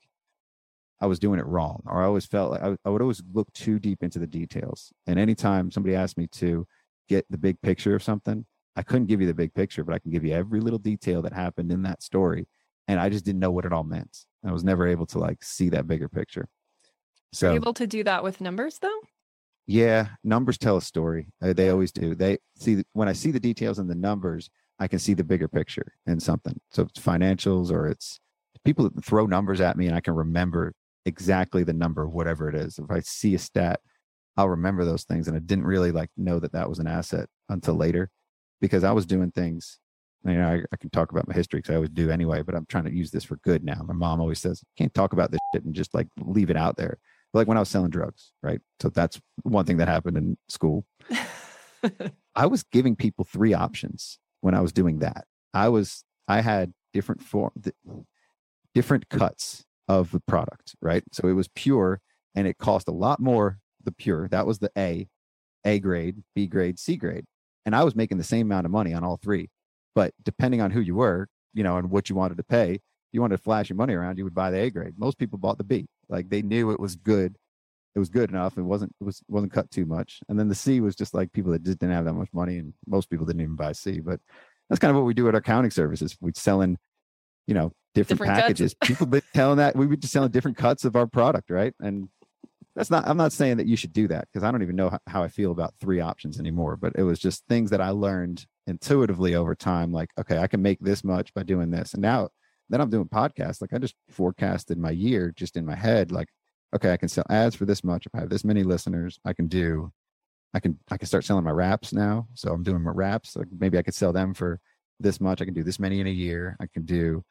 I was doing it wrong, or I always felt like I, I would always look too deep into the details. And anytime somebody asked me to get the big picture of something, I couldn't give you the big picture, but I can give you every little detail that happened in that story. And I just didn't know what it all meant. I was never able to like see that bigger picture. So able to do that with numbers though? Yeah, numbers tell a story. Uh, they always do. They see when I see the details in the numbers, I can see the bigger picture in something. So it's financials or it's people that throw numbers at me and I can remember exactly the number, whatever it is. If I see a stat, I'll remember those things. And I didn't really like know that that was an asset until later because I was doing things. You know, I, I can talk about my history because I always do anyway, but I'm trying to use this for good now. My mom always says, can't talk about this shit and just like leave it out there. like when I was selling drugs, right? So that's one thing that happened in school. I was giving people three options when I was doing that. I was I had different form different cuts of the product, right? So it was pure and it cost a lot more the pure. That was the A, A grade, B grade, C grade. And I was making the same amount of money on all three. But depending on who you were, you know, and what you wanted to pay, if you wanted to flash your money around, you would buy the A grade. Most people bought the B. Like they knew it was good. It was good enough. It wasn't it was wasn't cut too much. And then the C was just like people that just didn't have that much money, and most people didn't even buy C. But that's kind of what we do at our accounting services. We'd selling, you know, different, different packages. people been telling that we would just selling different cuts of our product, right? And that's not i'm not saying that you should do that because i don't even know how, i feel about three options anymore but it was just things that i learned intuitively over time like okay i can make this much by doing this and now then i'm doing podcasts like i just forecasted my year just in my head like okay i can sell ads for this much if i have this many listeners i can do i can i can start selling my raps now so i'm doing my raps like maybe i could sell them for this much i can do this many in a year i can do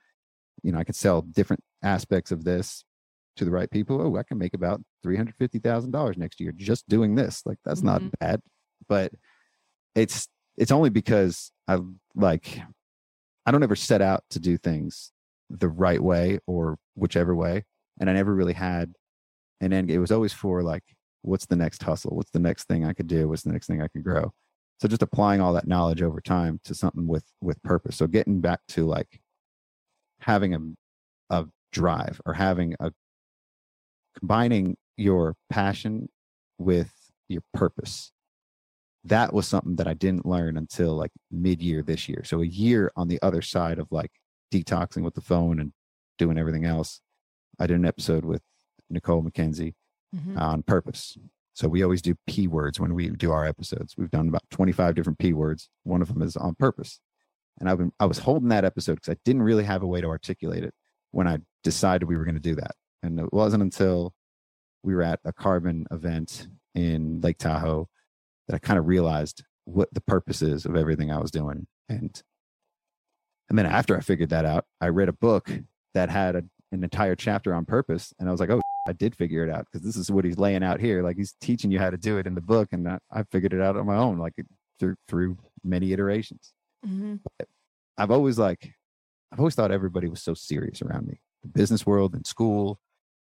you know i could sell different aspects of this to the right people, oh, I can make about three hundred fifty thousand dollars next year just doing this. Like that's mm-hmm. not bad, but it's it's only because I like I don't ever set out to do things the right way or whichever way, and I never really had an end. It was always for like, what's the next hustle? What's the next thing I could do? What's the next thing I can grow? So just applying all that knowledge over time to something with with purpose. So getting back to like having a a drive or having a combining your passion with your purpose. That was something that i didn't learn until like mid-year this year. So a year on the other side of like detoxing with the phone and doing everything else i did an episode with nicole mckenzie mm-hmm. on purpose. So we always do p words when we do our episodes. We've done about 25 different p words. One of them is on purpose and i've been i was holding that episode because i didn't really have a way to articulate it when i decided we were going to do that and it wasn't until we were at a Karbon event in Lake Tahoe that I kind of realized what the purpose is of everything I was doing. And and then after I figured that out, I read a book that had a, an entire chapter on purpose. And I was like, oh, I did figure it out because this is what he's laying out here. Like he's teaching you how to do it in the book. And I, I figured it out on my own, like through, through many iterations. Mm-hmm. I've always like, I've always thought everybody was so serious around me, the business world and school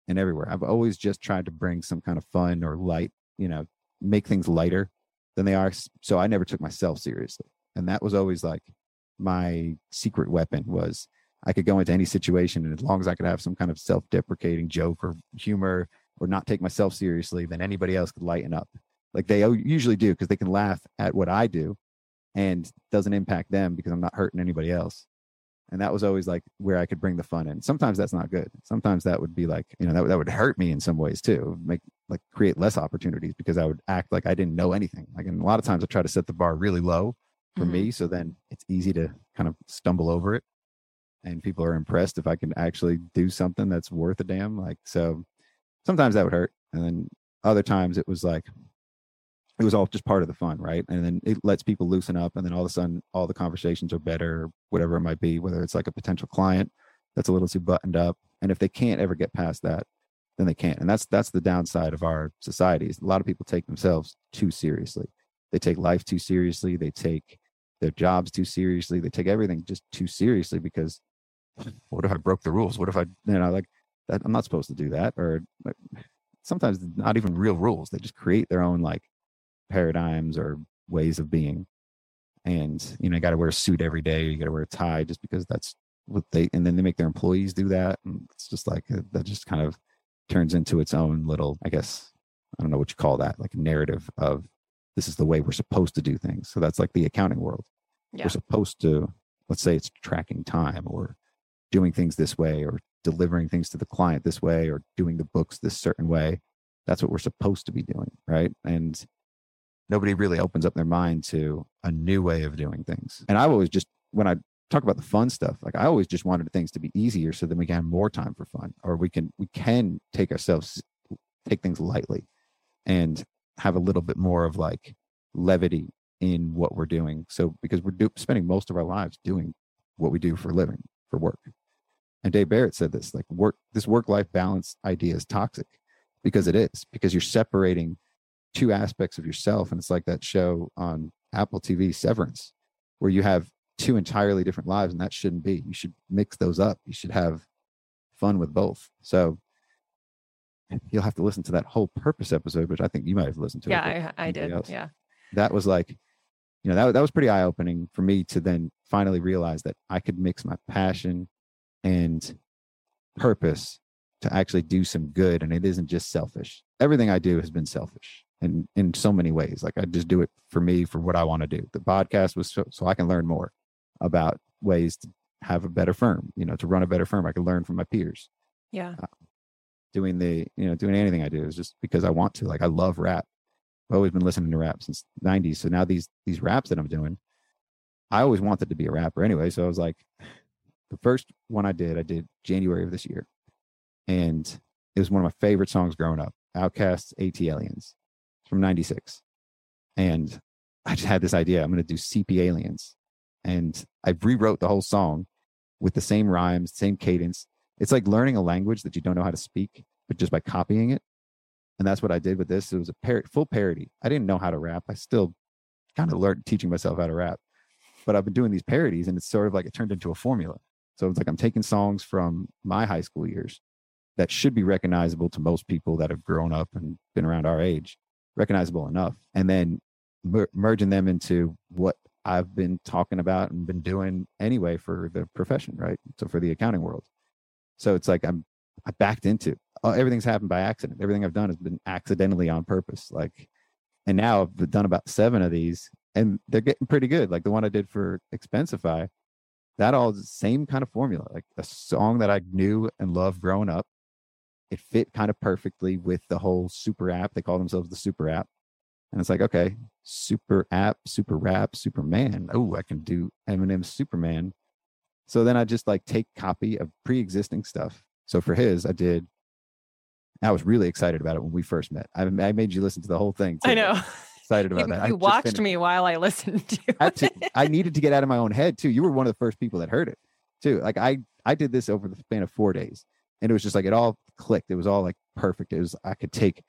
and everywhere. I've always just tried to bring some kind of fun or light, you know, make things lighter than they are. So I never took myself seriously. And that was always like my secret weapon was I could go into any situation and as long as I could have some kind of self-deprecating joke or humor or not take myself seriously, then anybody else could lighten up. Like they usually do because they can laugh at what I do and doesn't impact them because I'm not hurting anybody else and that was always like where I could bring the fun in. Sometimes that's not good. Sometimes that would be like, you know, that, that would hurt me in some ways too, make like create less opportunities because I would act like I didn't know anything. Like, and a lot of times I try to set the bar really low for mm-hmm. me. So then it's easy to kind of stumble over it. And people are impressed if I can actually do something that's worth a damn. Like, so sometimes that would hurt. And then other times it was like, it was all just part of the fun, right? And then it lets people loosen up, and then all of a sudden, all the conversations are better, whatever it might be, whether it's like a potential client that's a little too buttoned up, and if they can't ever get past that, then they can't. And that's that's the downside of our societies. A lot of people take themselves too seriously. They take life too seriously. They take their jobs too seriously. They take everything just too seriously because what if I broke the rules? What if I, you know, like that? I'm not supposed to do that. Or like, sometimes not even real rules. They just create their own like paradigms or ways of being. And you know, you got to wear a suit every day. You got to wear a tie just because that's what they. And then they make their employees do that. And it's just like uh, that. Just kind of turns into its own little. I guess I don't know what you call that. Like a narrative of this is the way we're supposed to do things. So that's like the accounting world. Yeah. We're supposed to. Let's say it's tracking time or doing things this way or delivering things to the client this way or doing the books this certain way that's what we're supposed to be doing right and nobody really opens up their mind to a new way of doing things. And I always just, when I talk about the fun stuff, like I always just wanted things to be easier so then we can have more time for fun or we can, we can take ourselves, take things lightly and have a little bit more of like levity in what we're doing. So because we're do, spending most of our lives doing what we do for living, for work. And Dave Barrett said this like work, this work life balance idea is toxic because it is because you're separating two aspects of yourself and it's like that show on apple tv severance where you have two entirely different lives and that shouldn't be you should mix those up you should have fun with both so you'll have to listen to that whole purpose episode which i think you might have listened to Yeah, I, I did. else. Yeah. that was like you know that, that was pretty eye-opening for me to then finally realize that i could mix my passion and purpose to actually do some good and it isn't just selfish everything i do has been selfish and in so many ways. Like i just do it for me for what i want to do. The podcast was so, so i can learn more about ways to have a better firm you know to run a better firm. I can learn from my peers. Yeah. Uh, doing the you know doing anything i do is just because i want to. Like i love rap. I've always been listening to rap since 90s so now these these raps that i'm doing i always wanted to be a rapper anyway. So i was like the first one i did i did january of this year. And it was one of my favorite songs growing up OutKast's at aliens from 96 and i just had this idea i'm going to do cp aliens and i rewrote the whole song with the same rhymes same cadence it's like learning a language that you don't know how to speak, but just by copying it. And that's what I did with this. It was a par- full parody. I didn't know how to rap. I still kind of learned teaching myself how to rap, but I've been doing these parodies and it's sort of like it turned into a formula. So it's like I'm taking songs from my high school years that should be recognizable to most people that have grown up and been around our age, recognizable enough, and then mer- merging them into what I've been talking about and been doing anyway for the profession, right? So for the accounting world. So it's like I'm I backed into uh, everything's happened by accident. Everything I've done has been accidentally on purpose. Like, and now I've done about seven of these, and they're getting pretty good. Like the one I did for Expensify, that all same kind of formula. Like a song that I knew and loved growing up. It fit kind of perfectly with the whole super app. They call themselves the super app. And it's like, okay, super app, super rap, Superman. Oh, I can do Eminem's Superman. So then I just like take copy of pre-existing stuff. So for his, I did. I was really excited about it when we first met. I, I made you listen to the whole thing. I know. Excited about You, that. I you just watched me while I listened to I, to, it. I needed to get out of my own head too. You were one of the first people that heard it too. Like I, I did this over the span of four days, and it was just like it all clicked. It was all like perfect. It was I could take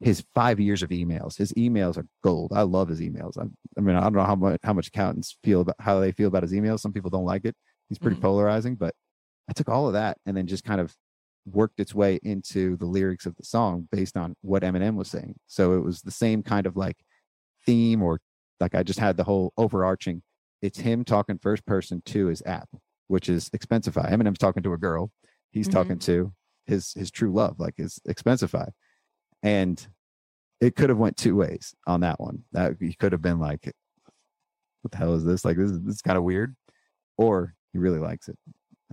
his five years of emails. His emails are gold. I love his emails. I, I mean, I don't know how much how much accountants feel about how they feel about his emails. Some people don't like it. He's pretty Mhm. polarizing, but I took all of that and then just kind of worked its way into the lyrics of the song based on what Eminem was saying. So it was the same kind of like theme or like I just had the whole overarching. It's him talking first person to his app, which is Expensify. Eminem's talking to a girl. He's Mhm. talking to his his true love, like his Expensify. And it could have went two ways on that one. That he could have been like, "What the hell is this? Like this is this is kind of weird," or he really likes it.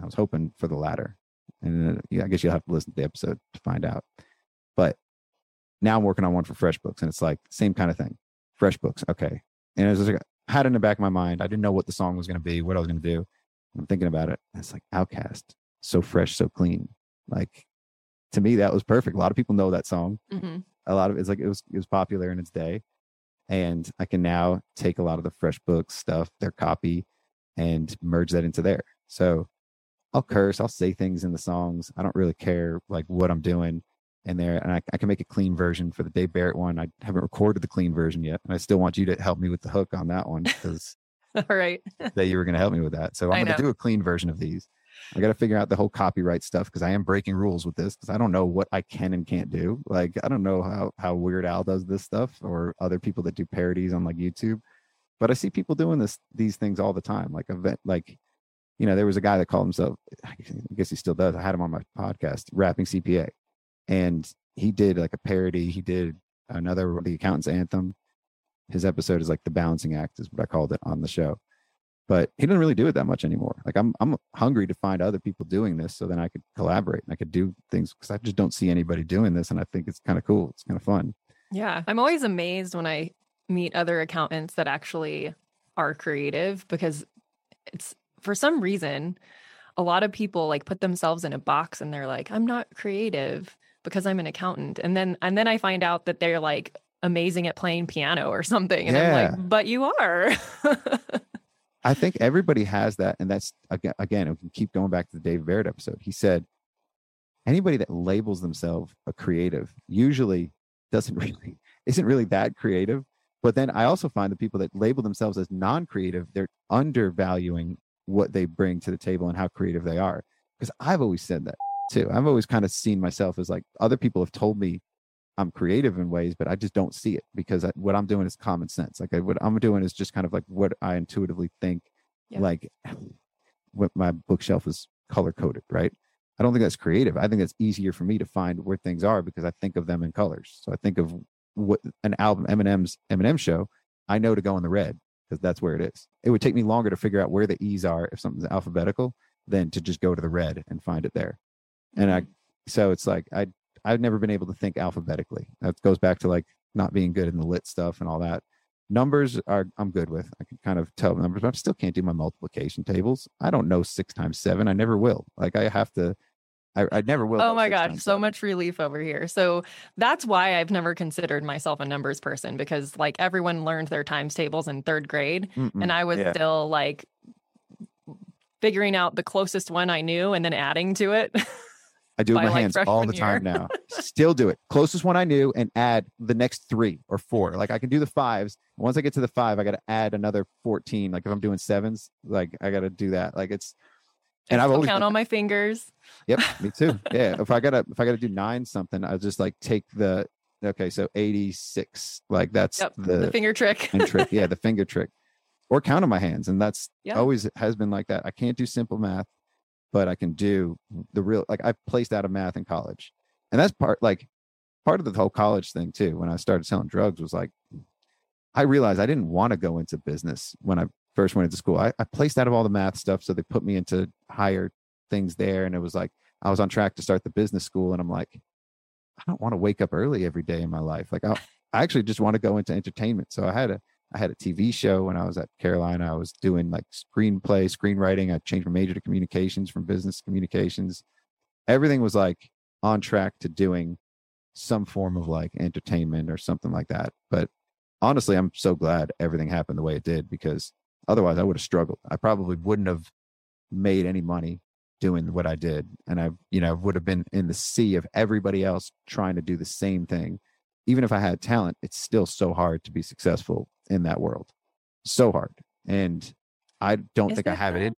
I was hoping for the latter, and uh, I guess you'll have to listen to the episode to find out. But now I'm working on one for FreshBooks, and it's like same kind of thing. FreshBooks, okay. And it was like had in the back of my mind. I didn't know what the song was going to be, what I was going to do. I'm thinking about it. It's like OutKast, so fresh, so clean. Like to me, that was perfect. A lot of people know that song. Mhm. A lot of it's like it was it was popular in its day, and I can now take a lot of the FreshBooks stuff, their copy, and merge that into there. So I'll curse, I'll say things in the songs. I don't really care like what I'm doing in there, and I, I can make a clean version for the Dave Barrett one. I haven't recorded the clean version yet, and I still want you to help me with the hook on that one because All right. that you were going to help me with that. So I'm going to do a clean version of these. I got to figure out the whole copyright stuff because I am breaking rules with this because I don't know what I can and can't do. Like I don't know how how Weird Al does this stuff or other people that do parodies on like YouTube, but I see people doing this these things all the time. Like event like you know there was a guy that called himself I guess he still does. I had him on my podcast, rapping CPA, and he did like a parody. He did another the accountant's anthem. His episode is like the balancing act is what I called it on the show but he doesn't really do it that much anymore. Like I'm, I'm hungry to find other people doing this so then I could collaborate and I could do things because I just don't see anybody doing this, and I think it's kind of cool. It's kind of fun. Yeah. I'm always amazed when I meet other accountants that actually are creative because it's for some reason a lot of people like put themselves in a box and they're like I'm not creative because I'm an accountant. And then and then I find out that they're like amazing at playing piano or something and I'm like but you are. I think everybody has that, and that's aga- again. If we keep going back to the Dave Barrett episode, he said anybody that labels themselves a creative usually doesn't really isn't really that creative. But then I also find the people that label themselves as non-creative, they're undervaluing what they bring to the table and how creative they are. Because I've always said that too. I've always kind of seen myself as like other people have told me I'm creative in ways, but I just don't see it because I, what I'm doing is common sense. Like I, what I'm doing is just kind of like what I intuitively think. Yeah. Like what my bookshelf is color coded, right? I don't think that's creative. I think it's easier for me to find where things are because I think of them in colors. So I think of what an album Eminem's Eminem show. I know to go in the red because that's where it is. It would take me longer to figure out where the E's are if something's alphabetical than to just go to the red and find it there. And I, mm-hmm. so it's like I I've never been able to think alphabetically. That goes back to like not being good in the lit stuff and all that. Numbers are I'm good with. I can kind of tell numbers, but I still can't do my multiplication tables. I don't know six times seven. I never will. Like I have to. I, I never will. Oh my gosh, so much relief over here. So that's why I've never considered myself a numbers person because like everyone learned their times tables in third grade Mm-mm. and I was yeah. still like figuring out the closest one I knew and then adding to it. I do it with my like, hands all the time year. now. Still do it. Closest one I knew and add the next three or four. Like I can do the fives. Once I get to the five, I got to add another 14. Like if I'm doing sevens, like I got to do that. Like it's, and I've always, count on my fingers. Yep, me too. Yeah, if I gotta if I gotta do nine something, I'll just like take the okay, so eighty six. Like that's Yep, the, the finger trick. trick. Yeah, the finger trick, or count on my hands, and that's Yeah. always has been like that. I can't do simple math, but I can do the real. Like I placed out of math in college, and that's part like part of the whole college thing too. When I started selling drugs, was like I realized I didn't want to go into business when I first went into school. I, I placed out of all the math stuff, so they put me into higher things there, and it was like I was on track to start the business school, and I'm like, I don't want to wake up early every day in my life. Like I, I actually just want to go into entertainment. So I had a I had a TV show when I was at Carolina. I was doing like screenplay, screenwriting. I changed my major to communications from business communications. Everything was like on track to doing some form of like entertainment or something like that. But honestly, I'm so glad everything happened the way it did because otherwise I would have struggled. I probably wouldn't have made any money doing what I did. And I, you know, would have been in the sea of everybody else trying to do the same thing. Even if I had talent, it's still so hard to be successful in that world. So hard. And I don't Is think I have it in.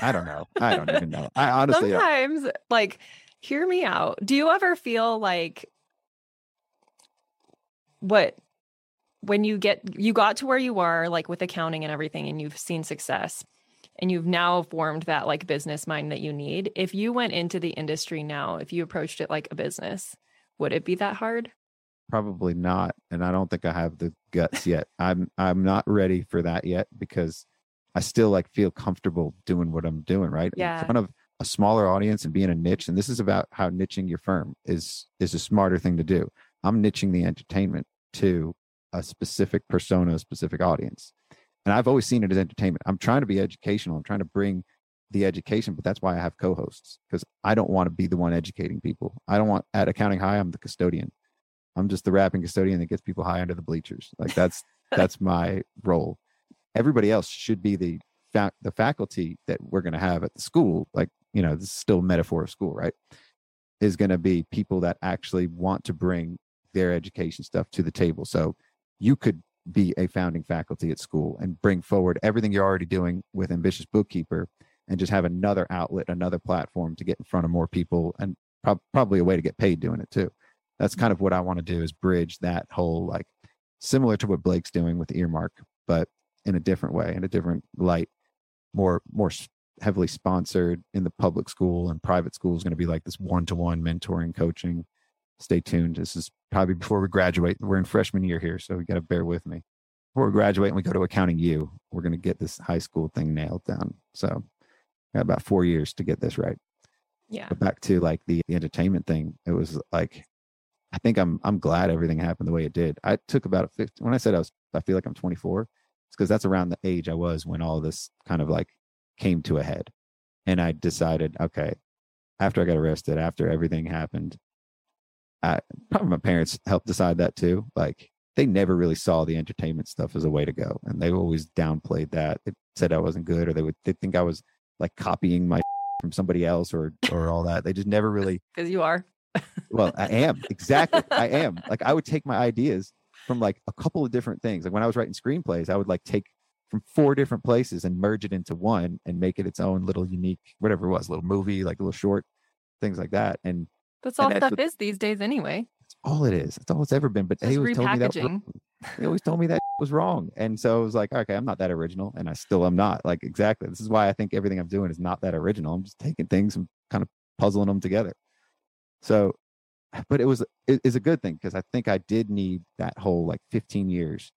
I don't know. I don't even know. I honestly don't. Sometimes, like, hear me out. Do you ever feel like what when you get you got to where you are, like with accounting and everything, and you've seen success, and you've now formed that like business mind that you need? If you went into the industry now, if you approached it like a business, would it be that hard? Probably not and i don't think i have the guts yet. I'm i'm not ready for that yet because i still like feel comfortable doing what i'm doing right? Yeah. in front of a smaller audience and being a niche and this is about how niching your firm is is a smarter thing to do. I'm niching the entertainment to a specific persona a specific audience and i've always seen it as entertainment. I'm trying to be educational. I'm trying to bring the education but that's why i have co-hosts because i don't want to be the one educating people. I don't want at accounting high i'm the custodian I'm just the rapping custodian that gets people high under the bleachers. Like that's that's my role. Everybody else should be the fa- the faculty that we're going to have at the school. Like you know, this is still a metaphor of school, right? Is going to be people that actually want to bring their education stuff to the table. So you could be a founding faculty at school and bring forward everything you're already doing with ambitious bookkeeper and just have another outlet another platform to get in front of more people and prob- probably a way to get paid doing it too that's kind of what I want to do is bridge that whole like similar to what Blake's doing with Earmark, but in a different way, in a different light, more more heavily sponsored in the public school and private school is going to be like this one to one mentoring coaching. Stay tuned. This is probably before we graduate. We're in freshman year here, so we got to bear with me. Before we graduate and we go to accounting U, we're going to get this high school thing nailed down. So, got about four years to get this right Yeah. but back to like the, the entertainment thing it was like i think i'm i'm glad everything happened the way it did i took about a 50 when i said i was i feel like i'm 24 it's because that's around the age i was when all this kind of like came to a head and i decided okay after i got arrested after everything happened i probably my parents helped decide that too like they never really saw the entertainment stuff as a way to go and they always downplayed that they said i wasn't good or they would they think i was like copying my from from somebody else or or all that. They just never really Because you are. Well, I am exactly. I am like I would take my ideas from like a couple of different things. Like when I was writing screenplays, I would like take from four different places and merge it into one and make it its own little unique whatever it was, little movie, like a little short, things like that. And That's all And that's stuff is these days anyway. that's all it is. That's all it's ever been. But they always told me that they always told me that was wrong. And so I was like, okay, I'm not that original. And I still am not. Like exactly. This is why I think everything I'm doing is not that original. I'm just taking things and kind of puzzling them together. So but it was it is a good thing because I think I did need that whole like 15 years.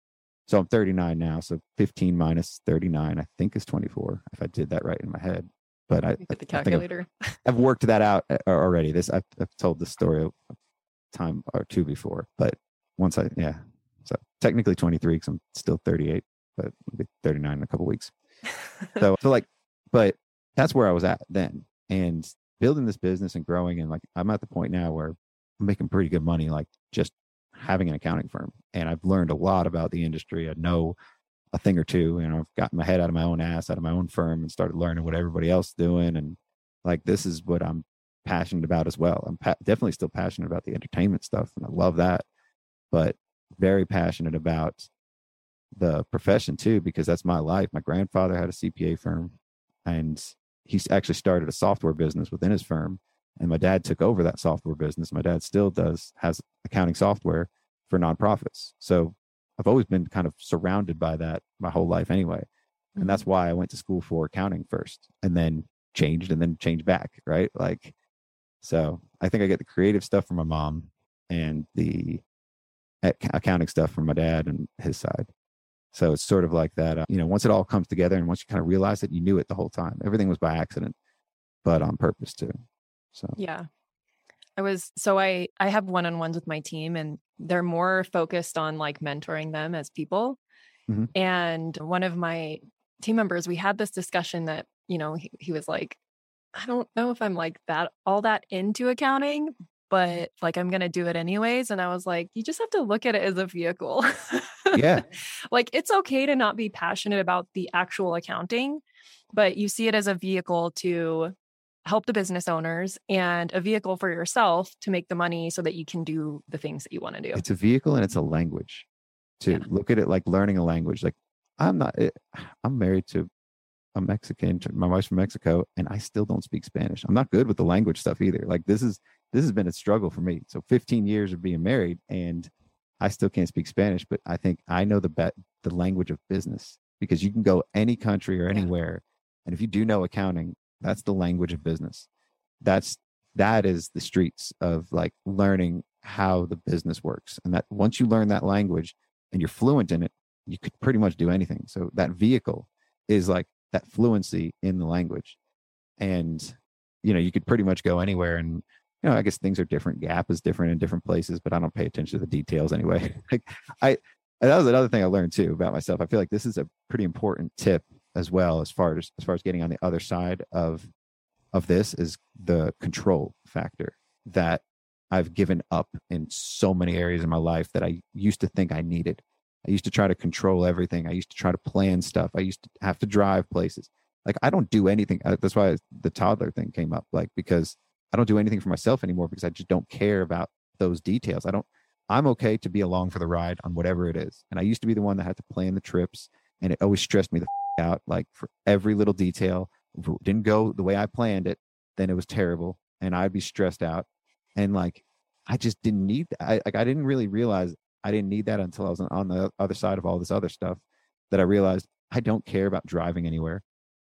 So I'm 39 now. So 15 minus 39, I think is 24. If I did that right in my head, but I, at the I think I've- calculator. I've worked that out uh, already. This I've, I've told this story a time or two before, but once I yeah, so technically 23 because I'm still 38, but I'll 39 in a couple weeks. So so like, but that's where I was at then, and building this business and growing, and like I'm at the point now where I'm making pretty good money, like just having an accounting firm, and I've learned a lot about the industry. I know a thing or two, and I've gotten my head out of my own ass, out of my own firm, and started learning what everybody else doing, and like this is what I'm passionate about as well. I'm pa- definitely still passionate about the entertainment stuff, and I love that, but very passionate about the profession too because that's my life. My grandfather had a CPA firm, and he's actually started a software business within his firm. And my dad took over that software business. My dad still does has accounting software for nonprofits. So I've always been kind of surrounded by that my whole life anyway. And that's mm-hmm. why I went to school for accounting first and then changed and then changed back, right? Like, so I think I get the creative stuff from my mom and the accounting stuff from my dad and his side. So it's sort of like that, uh, you know, once it all comes together and once you kind of realize that you knew it the whole time. Everything was by accident, but on purpose too. So, Yeah. I was so I I have one-on-ones with my team and they're more focused on like mentoring them as people. Mhm. And one of my team members we had this discussion that, you know, he, he was like I don't know if I'm like that all that into accounting, but like I'm going to do it anyways and I was like you just have to look at it as a vehicle. yeah, like it's okay to not be passionate about the actual accounting, but you see it as a vehicle to help the business owners and a vehicle for yourself to make the money so that you can do the things that you want to do. it's a vehicle and it's a language to Yeah. look at it like learning a language. Like I'm not, eh, I'm married to a Mexican, my wife's from Mexico, and I still don't speak Spanish. I'm not good with the language stuff either. Like this is, this has been a struggle for me. So 15 years of being married and I still can't speak Spanish, but I think I know the bet, the language of business because you can go any country or anywhere. And if you do know accounting, that's the language of business. That's, that is the streets of like learning how the business works. And that once you learn that language and you're fluent in it, you could pretty much do anything. So that vehicle is like that fluency in the language. And, you know, you could pretty much go anywhere and, you know, I guess things are different. GAAP is different in different places, but I don't pay attention to the details anyway. like I, that was another thing I learned too about myself. I feel like this is a pretty important tip as well, as far as, as far as getting on the other side of, of this is the control factor that I've given up in so many areas in my life that I used to think I needed. I used to try to control everything. I used to try to plan stuff. I used to have to drive places. Like I don't do anything. uh, That's why the toddler thing came up. Like because I don't do anything for myself anymore because I just don't care about those details. I don't. I'm okay to be along for the ride on whatever it is. And I used to be the one that had to plan the trips, and it always stressed me the f- out. Like for every little detail, if it didn't go the way I planned it, then it was terrible, and I'd be stressed out. And like I just didn't need that. I like I didn't really realize I didn't need that until I was on the other side of all this other stuff that I realized I don't care about driving anywhere.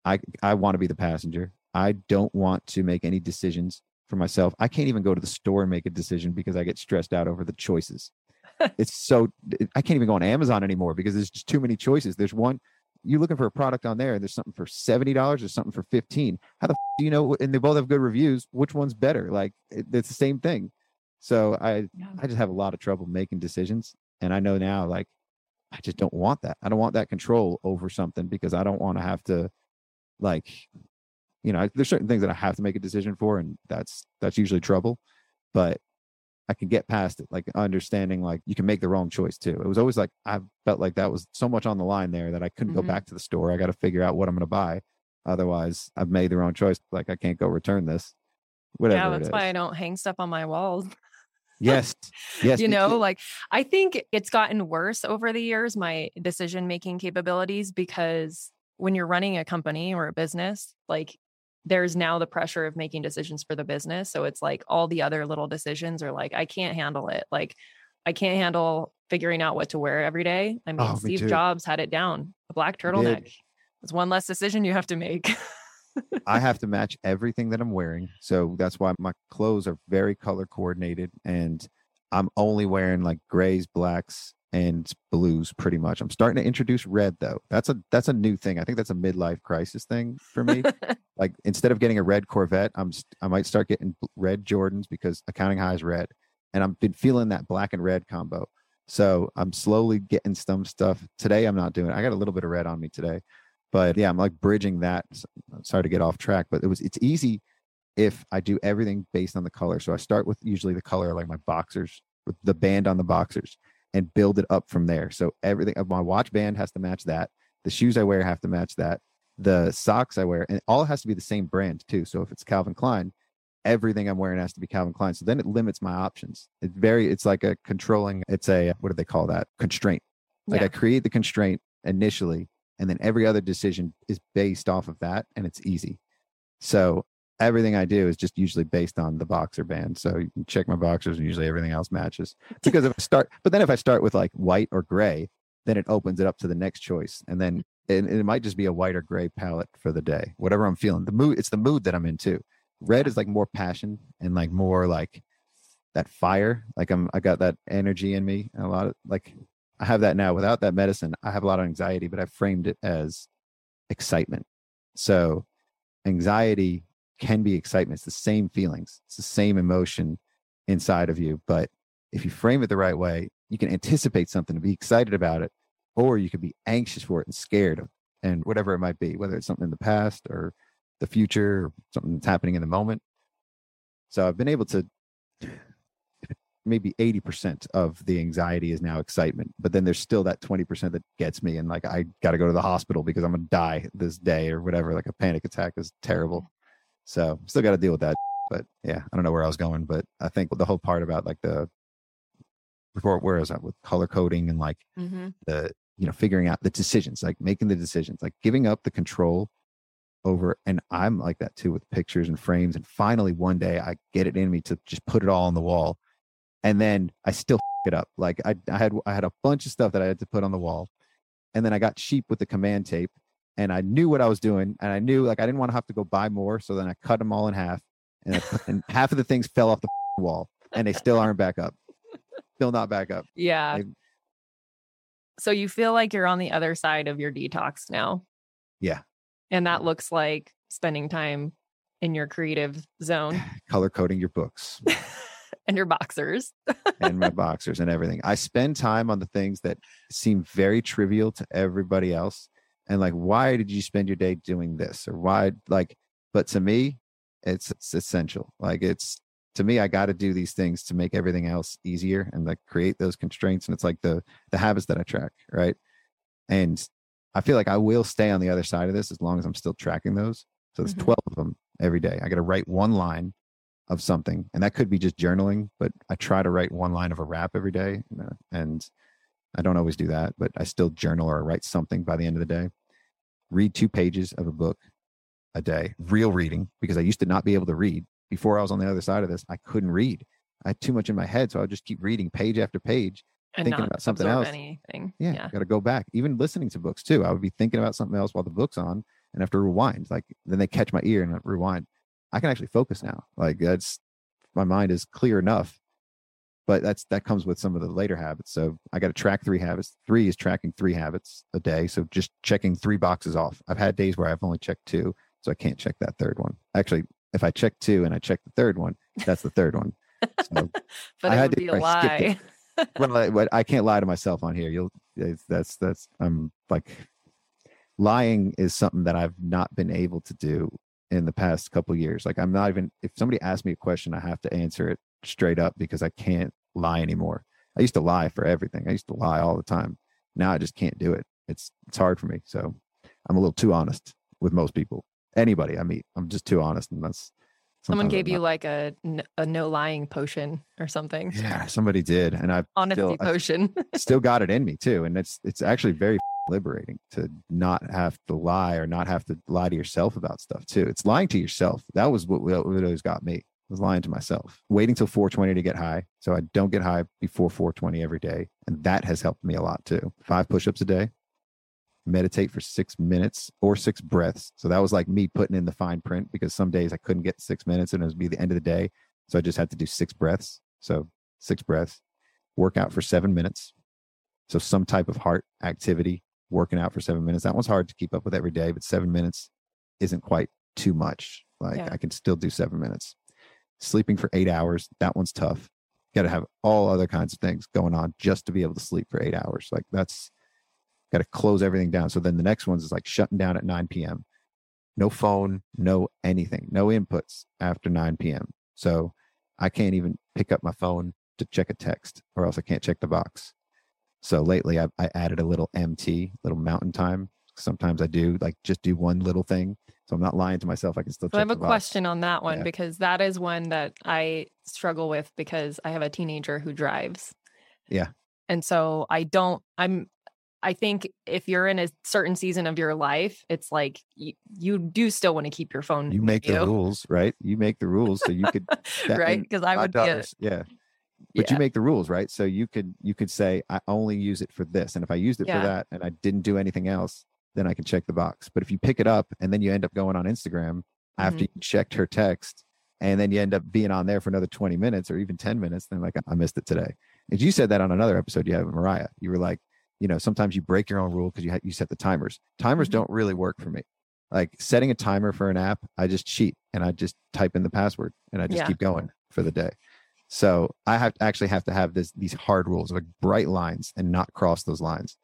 I I want to be the passenger. I don't want to make any decisions for myself. I can't even go to the store and make a decision because I get stressed out over the choices. it's so I can't even go on Amazon anymore because there's just too many choices. There's one you're looking for a product on there and there's something for $70 or something for 15. How the f- do you know and they both have good reviews, which one's better? Like it, it's the same thing. So I Yeah. I just have a lot of trouble making decisions. And I know now, like, I just don't want that. I don't want that control over something because I don't want to have to, like, you know, there's certain things that I have to make a decision for, and that's that's usually trouble. But I can get past it, like understanding, like you can make the wrong choice too. It was always like I felt like that was so much on the line there that I couldn't Mhm. go back to the store. I got to figure out what I'm going to buy. Otherwise, I've made the wrong choice. Like I can't go return this. Whatever. yeah, that's why I don't hang stuff on my walls. Yes. Yes. you know, like I think it's gotten worse over the years, my decision making capabilities, because when you're running a company or a business, like there's now the pressure of making decisions for the business. So it's like all the other little decisions are like, I can't handle it. Like I can't handle figuring out what to wear every day. I mean, Oh, Steve too. Jobs had it down. A black turtleneck. It's one less decision you have to make. I have to match everything that I'm wearing. So that's why my clothes are very color coordinated and I'm only wearing like grays, blacks, and blues pretty much. I'm starting to introduce red though. That's a that's a new thing. I think that's a midlife crisis thing for me. like instead of getting a red Corvette, I'm I might start getting red Jordans because accounting high is red, and I've been feeling that black and red combo. So I'm slowly getting some stuff. Today I'm not doing. it. I got a little bit of red on me today, but yeah, I'm like bridging that. Sorry to get off track, but it was it's easy if I do everything based on the color. So I start with usually the color like my boxers with the band on the boxers and build it up from there. So everything of my watch band has to match that. The shoes I wear have to match that. The socks I wear, and all has to be the same brand too. So if it's Calvin Klein, everything I'm wearing has to be Calvin Klein. So then it limits my options. It's very, it's like a controlling, it's a, what do they call that? Constraint. Like Yeah. I create the constraint initially, and then every other decision is based off of that, and it's easy. So everything I do is just usually based on the boxer band. So you can check my boxers, and usually everything else matches. Because if I start, but then if I start with like white or gray, then it opens it up to the next choice, and then and it might just be a white or gray palette for the day, whatever I'm feeling. The mood, it's the mood that I'm in too. Red is like more passion and like more like that fire. Like I'm, I got that energy in me. A lot of like, I have that now. Without that medicine, I have a lot of anxiety, but I framed it as excitement. So anxiety can be excitement. It's the same feelings. It's the same emotion inside of you. But if you frame it the right way, you can anticipate something and be excited about it, or you could be anxious for it and scared of and whatever it might be, whether it's something in the past or the future or something that's happening in the moment. So I've been able to maybe 80% of the anxiety is now excitement, but then there's still that 20% that gets me and like I got to go to the hospital because I'm going to die this day or whatever, like a panic attack is terrible. So still got to deal with that. But yeah, I don't know where I was going, but I think the whole part about like the before where is that with color coding and like Mhm. the you know figuring out the decisions like making the decisions like giving up the control over and i'm like that too with pictures and frames and finally one day i get it in me to just put it all on the wall and then i still f- it up like I, I had i had a bunch of stuff that i had to put on the wall and then i got cheap with the command tape and i knew what i was doing and i knew like i didn't want to have to go buy more so then i cut them all in half and, I and half of the things fell off the wall and they still aren't back up still not back up Yeah. So you feel like you're on the other side of your detox now. Yeah. And that looks like spending time in your creative zone color coding your books and your boxers. and my boxers and everything. I spend time on the things that seem very trivial to everybody else. And like, why did you spend your day doing this? Or why, like, but to me, it's, it's essential. Like, it's to me, I got to do these things to make everything else easier and like create those constraints. And it's like the, the habits that I track. Right. And I feel like I will stay on the other side of this as long as I'm still tracking those. So there's Mhm. 12 of them every day. I got to write one line of something and that could be just journaling but i try to write one line of a rap every day you know, and i don't always do that but i still journal or write something by the end of the day. Read two pages of a book a day real reading because i used to not be able to read. Before i was on the other side of this i couldn't read. I had too much in my head so i would just keep reading page after page And Thinking about something else. anything. yeah, Yeah. got to go back. Even listening to books too. I would be thinking about something else while the book's on and have to rewind like then they catch my ear and rewind. I can actually focus now. Like that's my mind is clear enough but that's that comes with some of the later habits. So i got to track three habits. Three is tracking three habits a day. So just checking three boxes off. I've had days where i've only checked two so i can't check that third one. Actually if i check two and i check the third one that's the third one. So But I it had would to- be a I lie. well, I, I can't lie to myself on here. You'll that's that's I'm like lying is something that I've not been able to do in the past couple years. Like I'm not even if somebody asks me a question, I have to answer it straight up because I can't lie anymore. I used to lie for everything. I used to lie all the time. Now I just can't do it. It's it's hard for me. So I'm a little too honest with most people. anybody I meet. I'm just too honest, and that's Someone gave you like a no lying potion or something. yeah, somebody did, and I Honesty still, potion. still got it in me too, and it's it's actually very liberating to not have to lie or not have to lie to yourself about stuff too. It's lying to yourself. That was what, what always got me. I was lying to myself. Waiting till 420 to get high, so I don't get high before 420 every day, and that has helped me a lot too. Five push-ups a day, meditate for six minutes or six breaths. So that was like me putting in the fine print because some days I couldn't get six minutes and it would be the end of the day. So I just had to do six breaths. So six breaths, work out for seven minutes. So some type of heart activity, working out for seven minutes. That one's hard to keep up with every day, but seven minutes isn't quite too much. Like Yeah. I can still do seven minutes. Sleeping for eight hours, that one's tough. You Got to have all other kinds of things going on just to be able to sleep for eight hours. Like that's got to close everything down. So then the next ones is like shutting down at 9 p.m. No phone, no anything, no inputs after 9 p.m. So I can't even pick up my phone to check a text or else I can't check the box. So lately I, I added a little MT, little mountain time. Sometimes I do like just do one little thing. So I'm not lying to myself. I can still So I have a question on that one Yeah. because that is one that I struggle with because I have a teenager who drives. Yeah. And so I don't, I'm, I think if you're in a certain season of your life, it's like you, you do still want to keep your phone. You make the rules, right? You make the rules. So you could right? Because I would be, a, yeah. But yeah. you make the rules, right? So you could you could say I only use it for this, and if I used it Yeah. for that and I didn't do anything else, then I can check the box. But if you pick it up and then you end up going on Instagram after Mm-hmm. you checked her text, and then you end up being on there for another twenty minutes or even ten minutes, then like I missed it today. And you said that on another episode you had with Mariah. You were like, you know, sometimes you break your own rule because you ha- you set the timers. Timers Mhm. don't really work for me. Like setting a timer for an app, I just cheat and I just type in the password and I just Yeah. keep going for the day. So I have to actually have to have this these hard rules like bright lines and not cross those lines.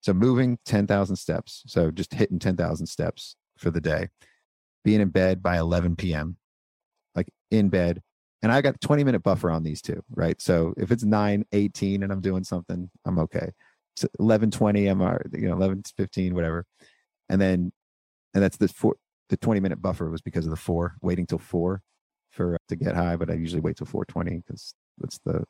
So moving 10,000 steps. So just hitting 10,000 steps for the day. Being in bed by 11 p.m. Like in bed. And I got a 20 minute buffer on these two, right? So if it's 9, 18 and I'm doing something, I'm okay. So 11, 20, I'm, you know, 11, 15, whatever. And then, and that's the four, the 20 minute buffer was because of the four, waiting till four for uh, to get high, but I usually wait till 420 because that's the,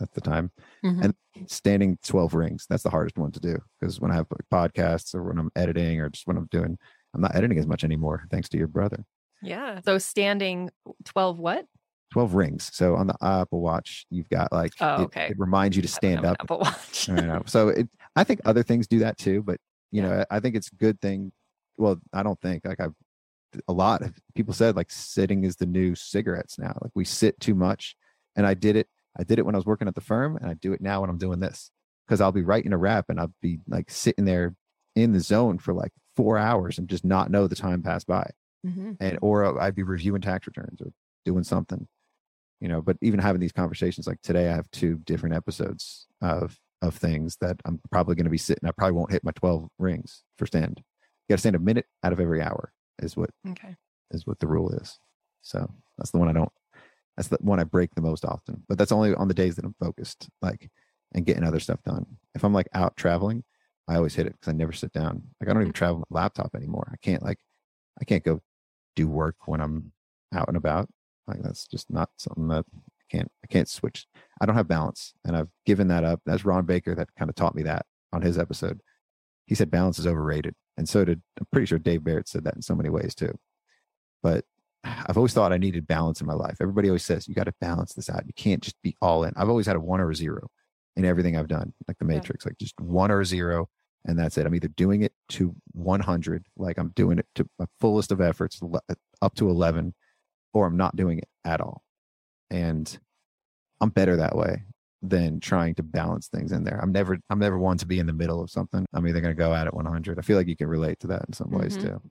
that's the time Mhm. and standing 12 rings that's the hardest one to do because when i have like, podcasts or when i'm editing or just when i'm doing i'm not editing as much anymore thanks to your brother yeah. So standing 12 what? 12 rings so on the apple watch you've got like Oh, it, okay. it reminds you to stand up Apple Watch. I know. So it, I think other things do that too, but you know, I think it's a good thing. Well, I don't think like I've a lot of people said like sitting is the new cigarettes now. Like we sit too much, and I did it. I did it when I was working at the firm, and I do it now when I'm doing this because I'll be writing a rap and I'll be like sitting there in the zone for like four hours and just not know the time passed by Mhm. and or I'd be reviewing tax returns or doing something, you know. But even having these conversations, like today, I have two different episodes of of things that I'm probably going to be sitting. I probably won't hit my 12 rings for stand. You got to stand a minute out of every hour is what Okay. is what the rule is. So that's the one I don't. That's the one I break the most often. But that's only on the days that I'm focused, like and getting other stuff done. If I'm like out traveling, I always hit it because I never sit down. Like I don't even mm-hmm. travel with my laptop anymore. I can't like I can't go do work when I'm out and about. Like that's just not something that I can't I can't switch. I don't have balance, and I've given that up. That's Ron Baker that kind of taught me that on his episode. He said balance is overrated, and so did I'm pretty sure Dave Barrett said that in so many ways too. But I've always thought I needed balance in my life. Everybody always says you got to balance this out. You can't just be all in. I've always had a one or a zero in everything I've done, like the Yeah. Matrix, like just one or a zero, and that's it. I'm either doing it to 100, like I'm doing it to my fullest of efforts, up to 11, or I'm not doing it at all. And I'm better that way than trying to balance things in there. I'm never, I'm never one to be in the middle of something. I'm either going to go at it 100. I feel like you can relate to that in some ways Mhm. too.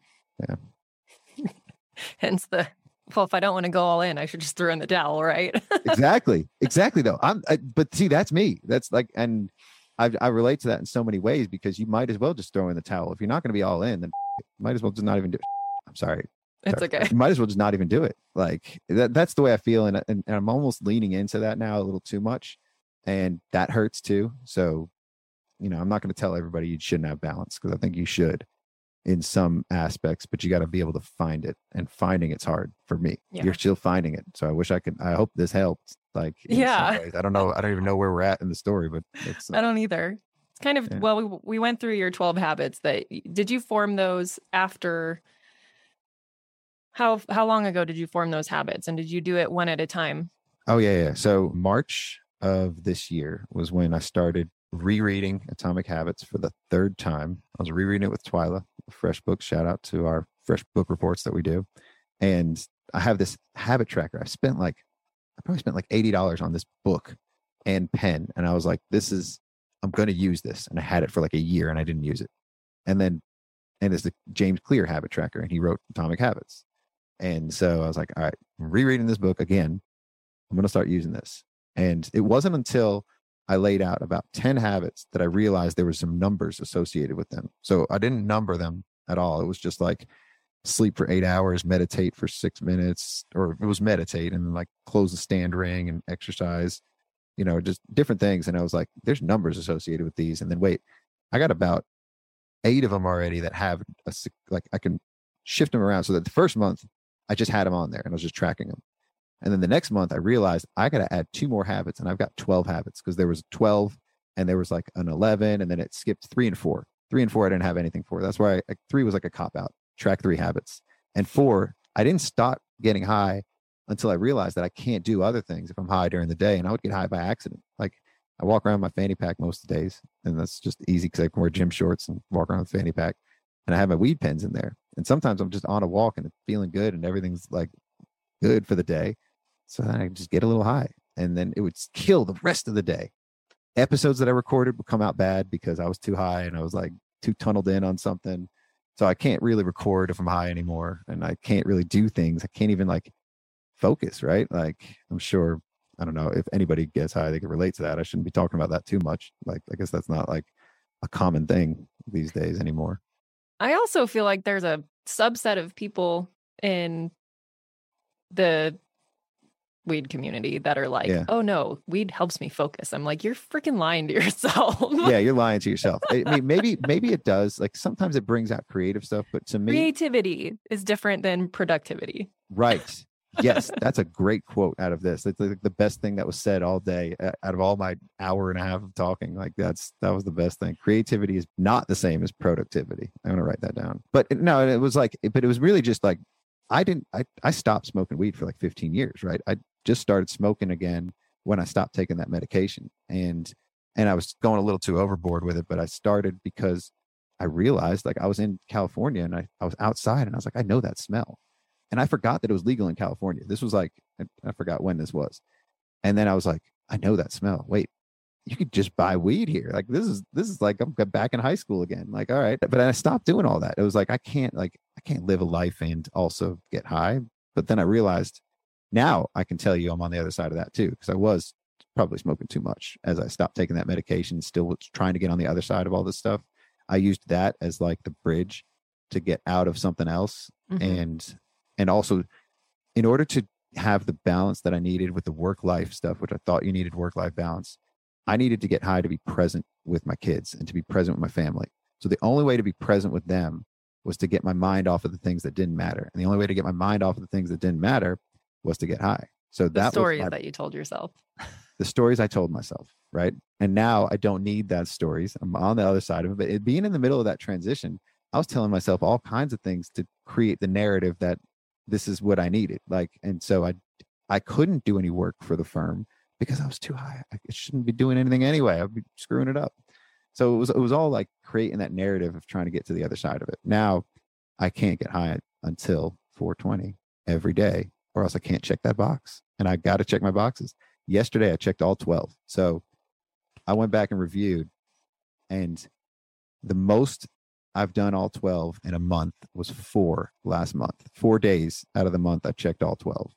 Hence the, well, if I don't want to go all in, I should just throw in the towel, right? exactly exactly though. I'm I, but see that's me. That's like and I, I relate to that in so many ways because you might as well just throw in the towel. If you're not going to be all in then might as well just not even do it. I'm sorry. It's okay. you might as well just not even do it. Like that, that's the way i feel and, and, and i'm almost leaning into that now a little too much and that hurts too. So you know i'm not going to tell everybody you shouldn't have balance because i think you should in some aspects, but you got to be able to find it, and finding it's hard for me. Yeah. You're still finding it, so I wish I could. I hope this helped. Like, Yeah. I don't know. I don't even know where we're at in the story, but it's I don't either. It's kind of Yeah. well, we we went through your twelve habits. That did you form those after? How how long ago did you form those habits, and did you do it one at a time? Oh yeah, yeah. So March of this year was when I started rereading Atomic Habits for the third time. I was rereading it with Twyla, a fresh book. Shout out to our fresh book reports that we do. And I have this habit tracker. I spent like I probably spent like eighty dollars on this book and pen, and I was like, "This is I'm going to use this." And I had it for like a year, and I didn't use it. And then, and it's the James Clear habit tracker, and he wrote Atomic Habits. And so I was like, "All right, I'm rereading this book again. I'm going to start using this." And it wasn't until I laid out about 10 habits that I realized there were some numbers associated with them. So I didn't number them at all. It was just like sleep for eight hours, meditate for six minutes, or it was meditate and like close the stand ring and exercise, you know, just different things. And I was like, there's numbers associated with these. And then wait, I got about eight of them already that have a, like I can shift them around so that the first month I just had them on there and I was just tracking them. And then the next month, I realized I got to add two more habits, and I've got 12 habits because there was 12 and there was like an 11, and then it skipped three and four. Three and four, I didn't have anything for. That's why I, like, three was like a cop out, track three habits. And four, I didn't stop getting high until I realized that I can't do other things if I'm high during the day. And I would get high by accident. Like I walk around my fanny pack most of the days, and that's just easy because I can wear gym shorts and walk around with fanny pack. And I have my weed pens in there. And sometimes I'm just on a walk and feeling good, and everything's like good for the day. So then I just get a little high and then it would kill the rest of the day. Episodes that I recorded would come out bad because I was too high and I was like too tunneled in on something. So I can't really record if I'm high anymore and I can't really do things. I can't even like focus, right? Like I'm sure, I don't know if anybody gets high, they can relate to that. I shouldn't be talking about that too much. Like, I guess that's not like a common thing these days anymore. I also feel like there's a subset of people in the weed community that are like, Yeah. "Oh no, weed helps me focus." I'm like, "You're freaking lying to yourself." yeah, you're lying to yourself. I mean, maybe, maybe it does. Like sometimes it brings out creative stuff, but to me, Creativity is different than productivity. Right. Yes, that's a great quote out of this. It's like the best thing that was said all day uh, out of all my hour and a half of talking. Like that's that was the best thing. Creativity is not the same as productivity. I'm gonna write that down. But no, it was like, but it was really just like I didn't. I I stopped smoking weed for like 15 years. Right. I just started smoking again when I stopped taking that medication, and and I was going a little too overboard with it. But I started because I realized like I was in California and I, I was outside and I was like, I know that smell and I forgot that it was legal in California. This was like I, I forgot when this was, and then I was like, I know that smell. Wait, you could just buy weed here. Like this is this is like I'm back in high school again. Like all right, but I stopped doing all that. It was like I can't like I can't live a life and also get high. But then I realized now I can tell you I'm on the other side of that too because I was probably smoking too much as I stopped taking that medication. Still was trying to get on the other side of all this stuff. I used that as like the bridge to get out of something else Mhm. and and also in order to have the balance that i needed with the work life stuff which i thought you needed work life balance i needed to get high to be present with my kids and to be present with my family so the only way to be present with them was to get my mind off of the things that didn't matter and the only way to get my mind off of the things that didn't matter was to get high so The that stories my, that you told yourself. the stories I told myself, right? And now I don't need that stories. I'm on the other side of it. But it, being in the middle of that transition, I was telling myself all kinds of things to create the narrative that this is what I needed. Like, and so I, I couldn't do any work for the firm because I was too high. I shouldn't be doing anything anyway. I'd be screwing it up. So it was, it was all like creating that narrative of trying to get to the other side of it. Now I can't get high until 420 every day, or else I can't check that box. And I got to check my boxes. Yesterday I checked all 12. So I went back and reviewed, and the most I've done all 12 in a month was four last month. Four days out of the month, I checked all 12.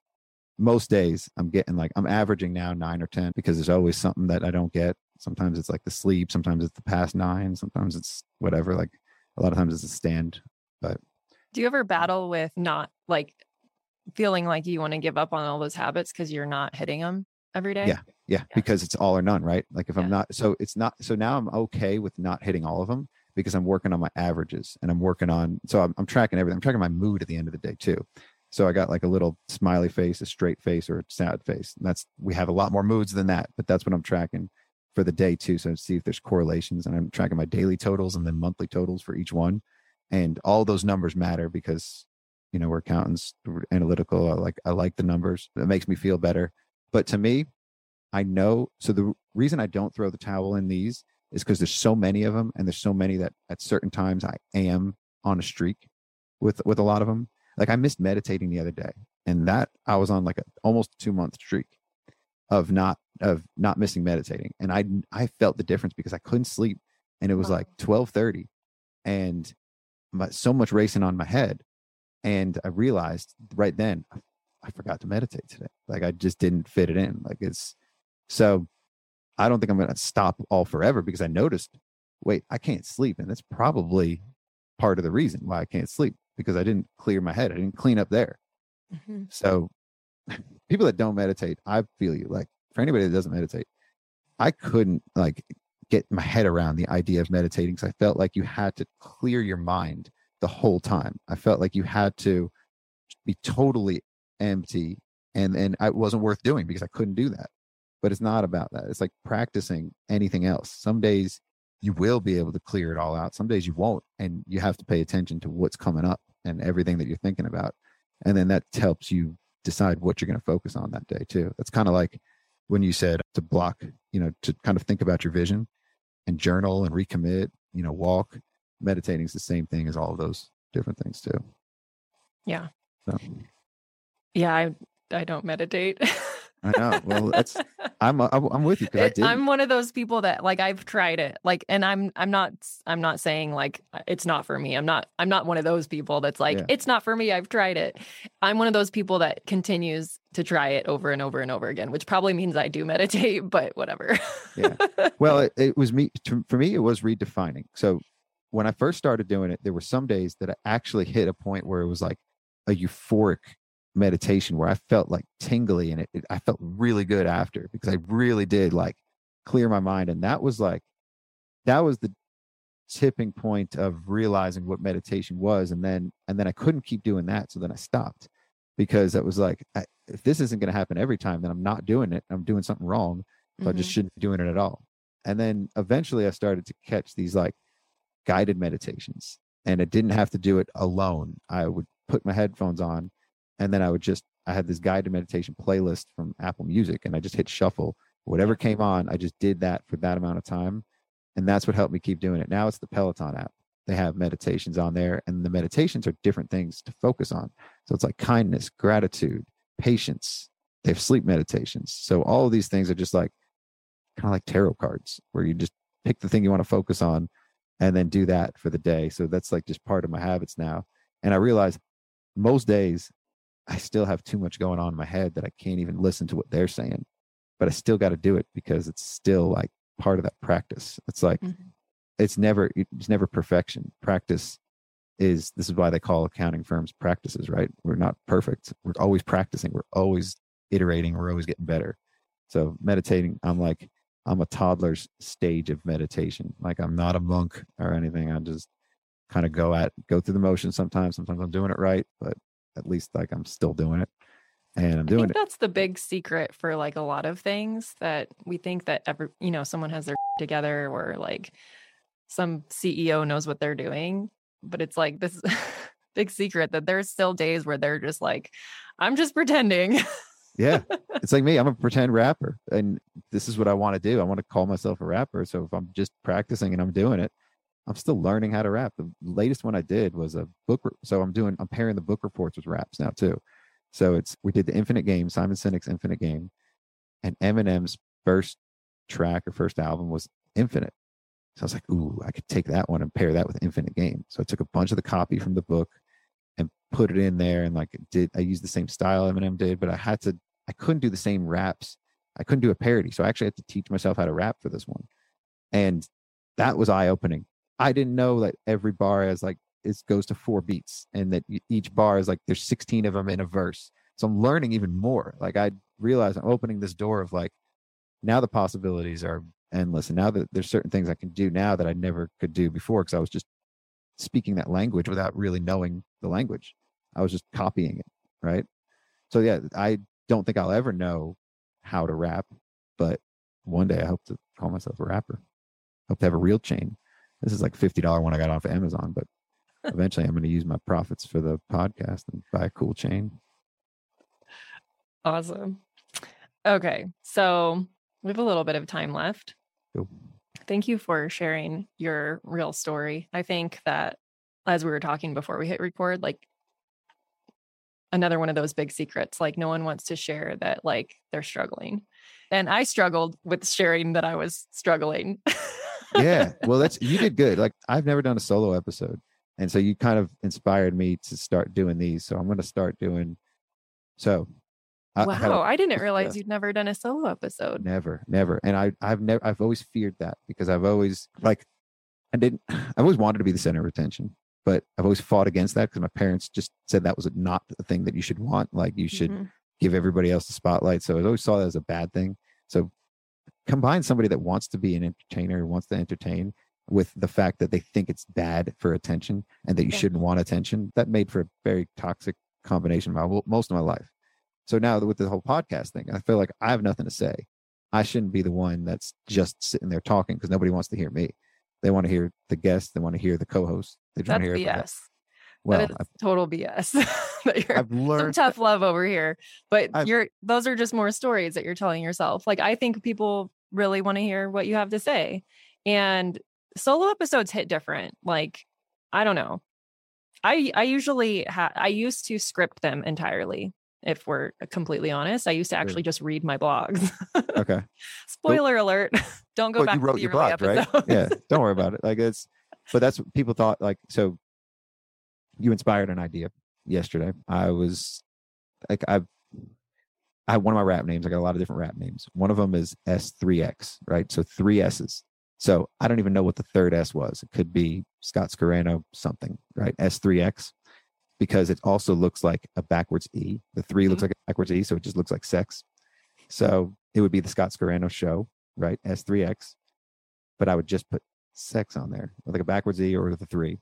Most days I'm getting like, I'm averaging now nine or 10 because there's always something that I don't get. Sometimes it's like the sleep, sometimes it's the past nine, sometimes it's whatever. Like a lot of times it's a stand. But. Do you ever battle with not like feeling like you want to give up on all those habits because you're not hitting them every day? Yeah. Yeah, Yeah. because it's all or none, right? Like if Yeah. I'm not, so it's not, so now I'm okay with not hitting all of them because I'm working on my averages and I'm working on so I'm, I'm tracking everything. I'm tracking my mood at the end of the day too. So I got like a little smiley face, a straight face, or a sad face. And that's we have a lot more moods than that, but that's what I'm tracking for the day too. So see if there's correlations, and I'm tracking my daily totals and then monthly totals for each one, and all those numbers matter because you know we're accountants, we're analytical. I like I like the numbers. It makes me feel better. But to me, I know. So the reason I don't throw the towel in these is because there's so many of them, and there's so many that at certain times I am on a streak with with a lot of them like I missed meditating the other day, and that I was on like a almost two month streak of not of not missing meditating, and I I felt the difference because I couldn't sleep, and it was like twelve thirty, and my, so much racing on my head, and I realized right then I forgot to meditate today. Like I just didn't fit it in. Like it's so I don't think I'm going to stop all forever because I noticed, wait, I can't sleep. And that's probably part of the reason why I can't sleep because I didn't clear my head. I didn't clean up there. Mm-hmm. So people that don't meditate, I feel you. Like for anybody that doesn't meditate, I couldn't like get my head around the idea of meditating because I felt like you had to clear your mind the whole time. I felt like you had to be totally empty and and it wasn't worth doing because I couldn't do that. But it's not about that. It's like practicing anything else. Some days you will be able to clear it all out. Some days you won't, and you have to pay attention to what's coming up and everything that you're thinking about. And then that helps you decide what you're going to focus on that day too. That's kind of like when you said to block, you know, to kind of think about your vision and journal and recommit, you know, walk. Meditating is the same thing as all of those different things too. Yeah. So. Yeah, I I don't meditate. I know. Well, that's uh, I'm I'm with you because I. I'm one of those people that like I've tried it. Like, and I'm I'm not I'm not saying like uh, it's not for me. I'm not I'm not one of those people that's like yeah. it's not for me. I've tried it. I'm one of those people that continues to try it over and over and over again, which probably means I do meditate, but whatever. yeah. Well, it, it was me for me. It was redefining. So when I first started doing it, there were some days that I actually hit a point where it was like a euphoric meditation where I felt like tingly and it, it, I felt really good after because I really did like clear my mind. And that was like, that was the tipping point of realizing what meditation was. And then, and then I couldn't keep doing that. So then I stopped because it was like, I, if this isn't going to happen every time, then I'm not doing it. I'm doing something wrong. So mm-hmm. I just mm-hmm. shouldn't be doing it at all. And then eventually I started to catch these like guided meditations and I didn't have to do it alone. I would put my headphones on and then I would just I had this guided meditation playlist from Apple Music, and I just hit shuffle. Whatever came on, I just did that for that amount of time, and that's what helped me keep doing it. Now it's the Peloton app. They have meditations on there, and the meditations are different things to focus on. So it's like kindness, gratitude, patience. They have sleep meditations. So all of these things are just like kind of like tarot cards, where you just pick the thing you want to focus on, and then do that for the day. So that's like just part of my habits now. And I realize most days I still have too much going on in my head that I can't even listen to what they're saying. But I still got to do it because it's still like part of that practice. It's like mm-hmm. it's never it's never perfection. Practice is this is why they call accounting firms practices, right? We're not perfect. We're always practicing. We're always iterating. We're always getting better. So meditating, I'm like I'm a toddler's stage of meditation. Like I'm not a monk or anything. I just kind of go at go through the motions sometimes. Sometimes I'm doing it right, but at least like I'm still doing it and I'm doing it. That's the big secret for like a lot of things that we think that every, you know, someone has their together or like some CEO knows what they're doing, but it's like this big secret that there's still days where they're just like, I'm just pretending. yeah. It's like me. I'm a pretend rapper and this is what I want to do. I want to call myself a rapper. So if I'm just practicing and I'm doing it, I'm still learning how to rap. The latest one I did was a book. Re- so I'm doing, I'm pairing the book reports with raps now too. So it's, we did the Infinite Game, Simon Sinek's Infinite Game, and Eminem's first track or first album was Infinite. So I was like, ooh, I could take that one and pair that with Infinite Game. So I took a bunch of the copy from the book put it in there and like did, I used the same style Eminem did, but I had to, I couldn't do the same raps. I couldn't do a parody. So I actually had to teach myself how to rap for this one. And that was eye opening I didn't know that every bar is like it goes to four beats and that each bar is like there's 16 of them in a verse. So I'm learning even more. Like I realize I'm opening this door of like now the possibilities are endless. And now that there's certain things I can do now that I never could do before because I was just speaking that language without really knowing the language. I was just copying it, right? So yeah, I don't think I'll ever know how to rap, but one day I hope to call myself a rapper. Hope to have a real chain. This is like fifty dollar one I got off of Amazon, but eventually I'm going to use my profits for the podcast and buy a cool chain. Awesome. Okay. So we have a little bit of time left. Cool. Thank you for sharing your real story. I think that as we were talking before we hit record, like another one of those big secrets, like no one wants to share that like they're struggling. And I struggled with sharing that I was struggling. yeah. Well, that's you did good. Like I've never done a solo episode. And so you kind of inspired me to start doing these. So I'm going to start doing so I, wow, I, I didn't realize you'd never done a solo episode. Never, never. And I, I've never, I've always feared that because I've always like, I didn't, I've always wanted to be the center of attention, but I've always fought against that because my parents just said that was not the thing that you should want. Like you should mm-hmm. give everybody else the spotlight. So I always saw that as a bad thing. So combine somebody that wants to be an entertainer, wants to entertain, with the fact that they think it's bad for attention and that you yeah. shouldn't want attention. That made for a very toxic combination my, most of my life. So now with the whole podcast thing, I feel like I have nothing to say. I shouldn't be the one that's just sitting there talking because nobody wants to hear me. They want to hear the guest. They want to hear the co-host. They don't want to hear BS. Well, that is total BS. I've learned some tough love over here, but I've, you're those are just more stories that you're telling yourself. Like I think people really want to hear what you have to say, and solo episodes hit different. Like I don't know. I I usually ha- I used to script them entirely if we're completely honest. I used to actually just read my blogs. okay. Spoiler alert. Don't go well, back you wrote your blog, right? yeah. Don't worry about it. Like it's but that's what people thought like so you inspired an idea yesterday. I was like I've I have one of my rap names. I got a lot of different rap names. One of them is S3X, right? So three S's. So I don't even know what the third S was. It could be Scott Scarano something, right? S3X because it also looks like a backwards E. The 3 mm-hmm. looks like a backwards E, so it just looks like sex. So it would be the Scott Scarano show, right? S3X. But I would just put sex on there with like a backwards E or the three.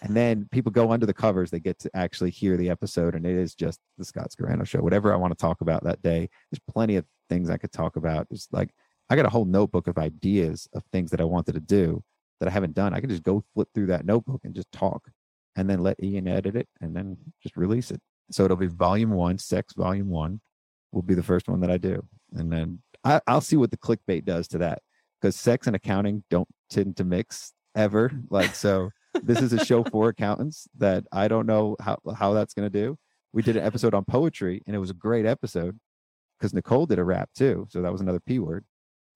And then people go under the covers, they get to actually hear the episode, and it is just the Scott Scarano show. Whatever I want to talk about that day, there's plenty of things I could talk about. It's like I got a whole notebook of ideas of things that I wanted to do that I haven't done. I can just go flip through that notebook and just talk and then let Ian edit it and then just release it. So it'll be volume one, sex volume one will be the first one that I do. And then I, will see what the clickbait does to that because sex and accounting don't tend to mix ever. Like, so this is a show for accountants that I don't know how, how that's going to do. We did an episode on poetry and it was a great episode because Nicole did a rap too. So that was another P word.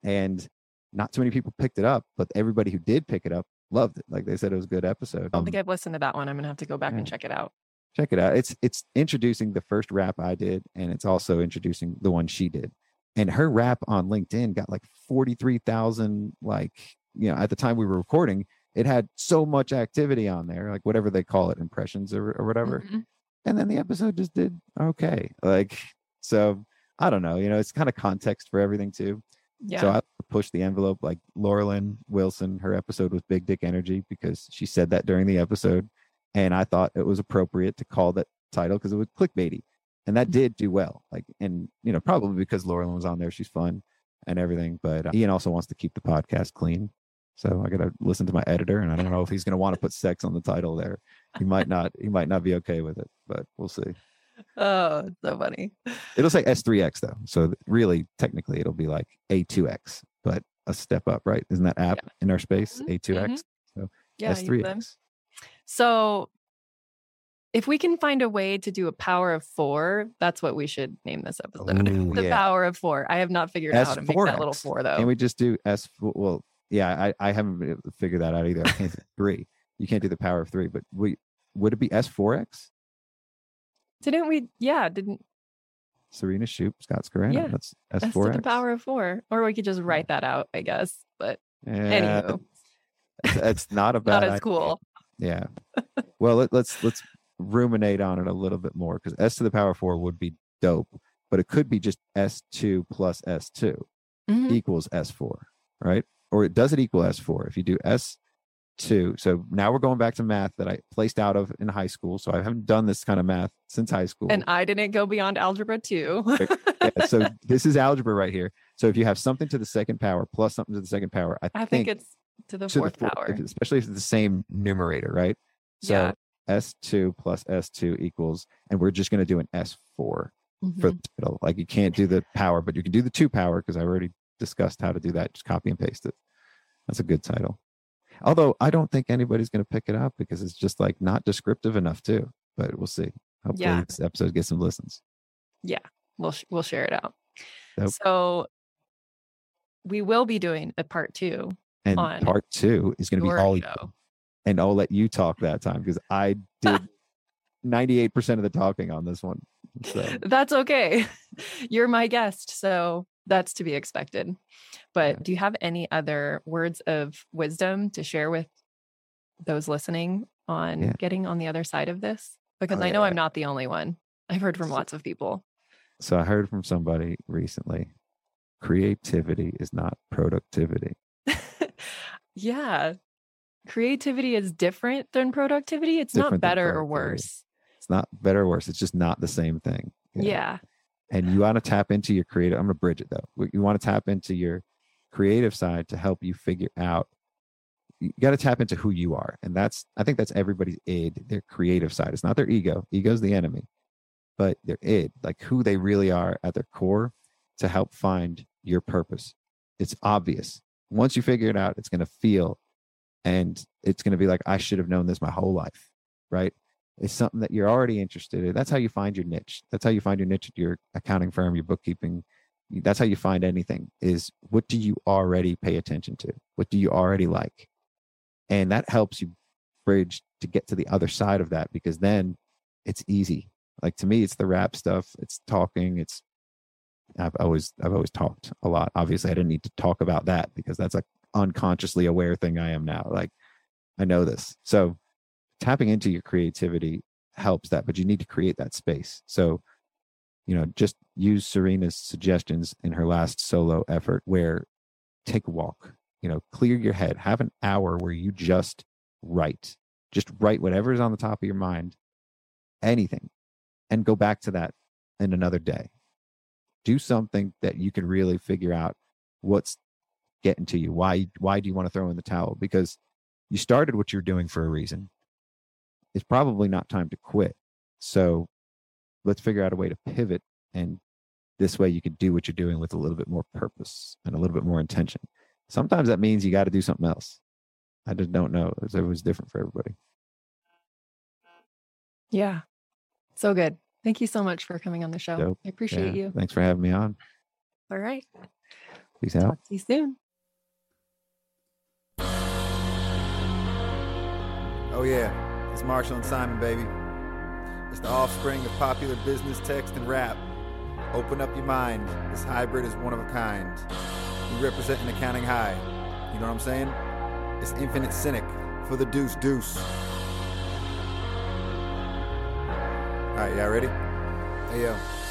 And not too many people picked it up, but everybody who did pick it up loved it. Like they said, it was a good episode. I don't um, think I've listened to that one. I'm gonna have to go back yeah. and check it out. Check it out. It's it's introducing the first rap I did, and it's also introducing the one she did. And her rap on LinkedIn got like forty three thousand. Like you know, at the time we were recording, it had so much activity on there, like whatever they call it, impressions or, or whatever. Mm-hmm. And then the episode just did okay. Like so, I don't know. You know, it's kind of context for everything too. Yeah. So I pushed the envelope like Laurelyn Wilson, her episode was Big Dick Energy because she said that during the episode. And I thought it was appropriate to call that title because it was clickbaity. And that did do well. Like, and, you know, probably because Laurelyn was on there. She's fun and everything. But uh, Ian also wants to keep the podcast clean. So I got to listen to my editor. And I don't know if he's going to want to put sex on the title there. He might not, he might not be okay with it, but we'll see. Oh, so funny. It'll say S3X though. So really, technically, it'll be like A2X, but a step up, right? Isn't that app yeah. in our space? Mm-hmm. A2X. Mm-hmm. So yeah, S3X. So if we can find a way to do a power of four, that's what we should name this episode. Ooh, the yeah. power of four. I have not figured out how to make that little four though. Can we just do S four? Well, yeah, I, I haven't figured that out either. I can't three. You can't do the power of three, but we would it be S4X? Didn't we? Yeah, didn't Serena Shoup, Scott Scarano. Yeah, that's S four. The power of four, or we could just write that out, I guess. But yeah, anywho, it's not about not as cool. Yeah. well, let, let's let's ruminate on it a little bit more because S to the power four would be dope, but it could be just S two plus S 2 mm-hmm. equals S four. right? Or it does it equal S4? If you do S2, so now we're going back to math that I placed out of in high school. So I haven't done this kind of math since high school. And I didn't go beyond algebra two. yeah, so this is algebra right here. So if you have something to the second power plus something to the second power, I, I think, it's to the to fourth four- power. especially if it's the same numerator, right? So Yeah. S2 plus S2 equals, and we're just going to do an S4 for Mhm. the title. Like you can't do the power, but you can do the two power because I already discussed how to do that. Just copy and paste it. That's a good title. Although I don't think anybody's going to pick it up because it's just like not descriptive enough too. But we'll see. Hopefully Yeah. this episode gets some listens. Yeah, we'll sh- we'll share it out. Nope. So we will be doing a part two. And On part two is going to be all show. and I'll let you talk that time because I did 98% of the talking on this one. So That's okay. You're my guest, so that's to be expected. But do you have any other words of wisdom to share with those listening on Yeah. getting on the other side of this? Oh, because Oh, I know yeah. I'm not the only one. I've heard from So- lots of people. so I heard from somebody recently creativity is not productivity. yeah. Creativity is different than productivity. It's not Different than better or worse. It's not better or worse. It's just not the same thing. you know? Yeah. And you want to tap into your creative. I'm going to bridge it though. You want to tap into your creative side to help you figure out. You got to tap into who you are. And that's, I think that's everybody's id, their creative side. It's not their ego. Ego's the enemy, but their id, like who they really are at their core to help find your purpose. It's obvious. Once you figure it out, it's going to feel and it's going to be like, I should have known this my whole life. Right. It's something that you're already interested in. That's how you find your niche. That's how you find your niche at your accounting firm, your bookkeeping. That's how you find anything is what do you already pay attention to? What do you already like? And that helps you bridge to get to the other side of that because then it's easy. Like to me, it's the rap stuff. It's talking. It's I've always I've always talked a lot. Obviously, I didn't need to talk about that because that's a unconsciously aware thing I am now. Like I know this. So tapping into your creativity helps that, but you need to create that space. So, you know, just use Serena's suggestions in her last solo effort where take a walk, you know, clear your head, have an hour where you just write, just write whatever is on the top of your mind, anything, and go back to that in another day. Do something that you can really figure out what's getting to you. Why why do you want to throw in the towel? Because you started what you're doing for a reason. It's probably not time to quit. So let's figure out a way to pivot and this way you can do what you're doing with a little bit more purpose and a little bit more intention. Sometimes that means you got to do something else. I just don't know. It's always different for everybody. Yeah. So good. Thank you so much for coming on the show. Dope. I appreciate Yeah. you. Thanks for having me on. All right. Peace out. Talk to you soon. Oh yeah, it's Marshall and Simon, baby. It's the offspring of popular business text and rap. Open up your mind. This hybrid is one of a kind. We represent an accounting high. You know what I'm saying? It's infinite Sinek for the deuce deuce. Alright, y'all ready? Hey yo.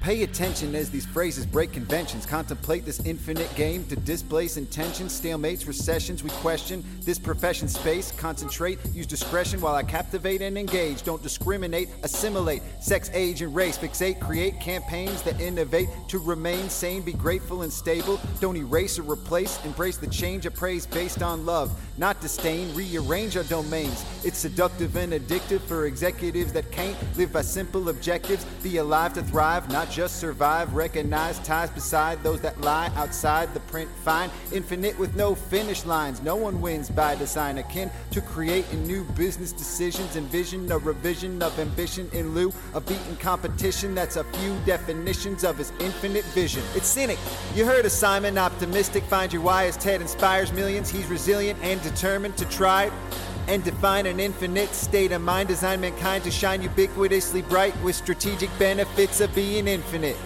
Pay attention as these phrases break conventions. Contemplate this infinite game to displace intentions, stalemates, recessions. We question this profession space. Concentrate, use discretion while I captivate and engage. Don't discriminate, assimilate. Sex, age, and race. Fixate, create campaigns that innovate to remain sane. Be grateful and stable. Don't erase or replace. Embrace the change. Appraise based on love, not disdain. Rearrange our domains. It's seductive and addictive for executives that can't live by simple objectives. Be alive to thrive, not just survive. Recognize ties beside those that lie outside the print. Fine, infinite with no finish lines. No one wins by design. Akin to creating new business decisions. Envision a revision of ambition in lieu of beating competition. That's a few definitions of his infinite vision. It's Sinek. You heard of Simon, optimistic. Find your why as Ted inspires millions. He's resilient and determined to try and define an infinite state of mind. Design mankind to shine ubiquitously bright with strategic benefits of being infinite.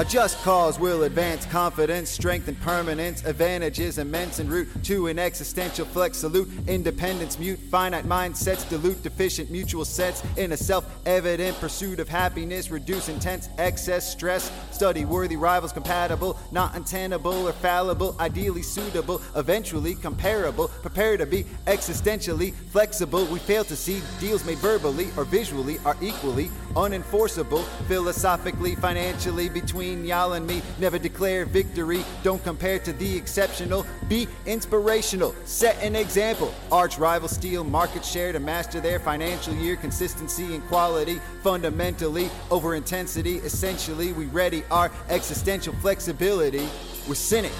A just cause will advance confidence, strength, and permanence. Advantages immense en route to an existential flex salute. Independence mute, finite mindsets dilute deficient mutual sets in a self evident pursuit of happiness. Reduce intense excess stress. Study worthy rivals compatible, not untenable or fallible. Ideally suitable, eventually comparable. Prepare to be existentially flexible. We fail to see deals made verbally or visually are equally unenforceable. Philosophically, financially, between y'all and me, never declare victory. Don't compare to the exceptional. Be inspirational. Set an example. Arch rival steal market share to master their financial year. Consistency and quality, fundamentally over intensity. Essentially, we ready our existential flexibility. We're Sinek.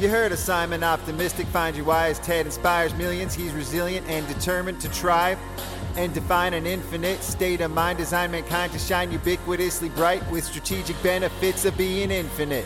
You heard of Simon Optimistic, find your wise. Ted inspires millions. He's resilient and determined to try and define an infinite state of mind. Design mankind to shine ubiquitously bright with strategic benefits of being infinite.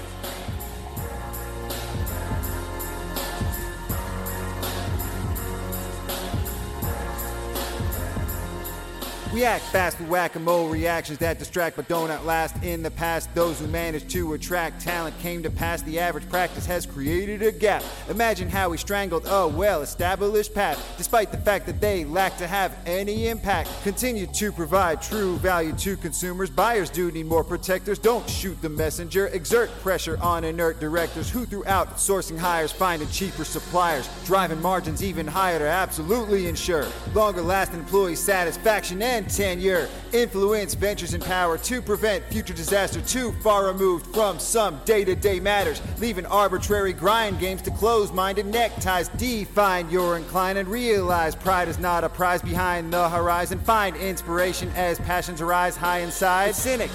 We act fast with whack a mole reactions that distract but don't outlast. In the past, those who managed to attract talent came to pass. The average practice has created a gap. Imagine how we strangled a well established path, despite the fact that they lack to have any impact. Continue to provide true value to consumers. Buyers do need more protectors. Don't shoot the messenger. Exert pressure on inert directors who, throughout sourcing hires, finding cheaper suppliers, driving margins even higher to absolutely ensure longer lasting employee satisfaction and tenure. Influence ventures in power to prevent future disaster too far removed from some day to day matters. Leaving arbitrary grind games to close minded neckties. Define your incline and realize pride is not a prize behind the horizon. Find inspiration as passions arise high inside. Sinek.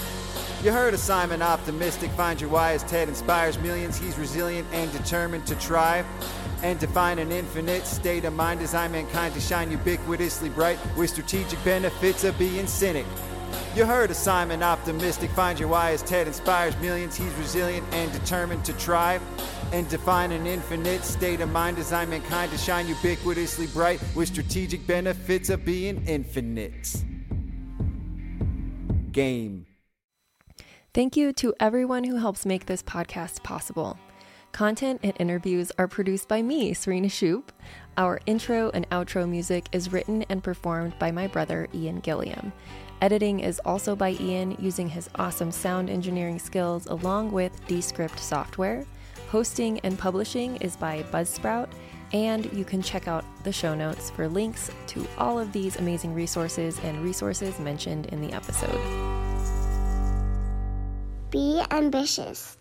You heard of Simon Optimistic. Find your why as Ted inspires millions. He's resilient and determined to try and define an infinite state of mind. Design mankind to shine ubiquitously bright with strategic benefits of being Sinek. You heard of Simon Optimistic. Find your why as Ted inspires millions. He's resilient and determined to try and define an infinite state of mind. Design mankind to shine ubiquitously bright with strategic benefits of being infinite. Game. Thank you to everyone who helps make this podcast possible. Content and interviews are produced by me, Serena Shoup. Our intro and outro music is written and performed by my brother, Ian Gilliam. Editing is also by Ian using his awesome sound engineering skills along with Descript software. Hosting and publishing is by Buzzsprout, and you can check out the show notes for links to all of these amazing resources and resources mentioned in the episode. Be ambitious.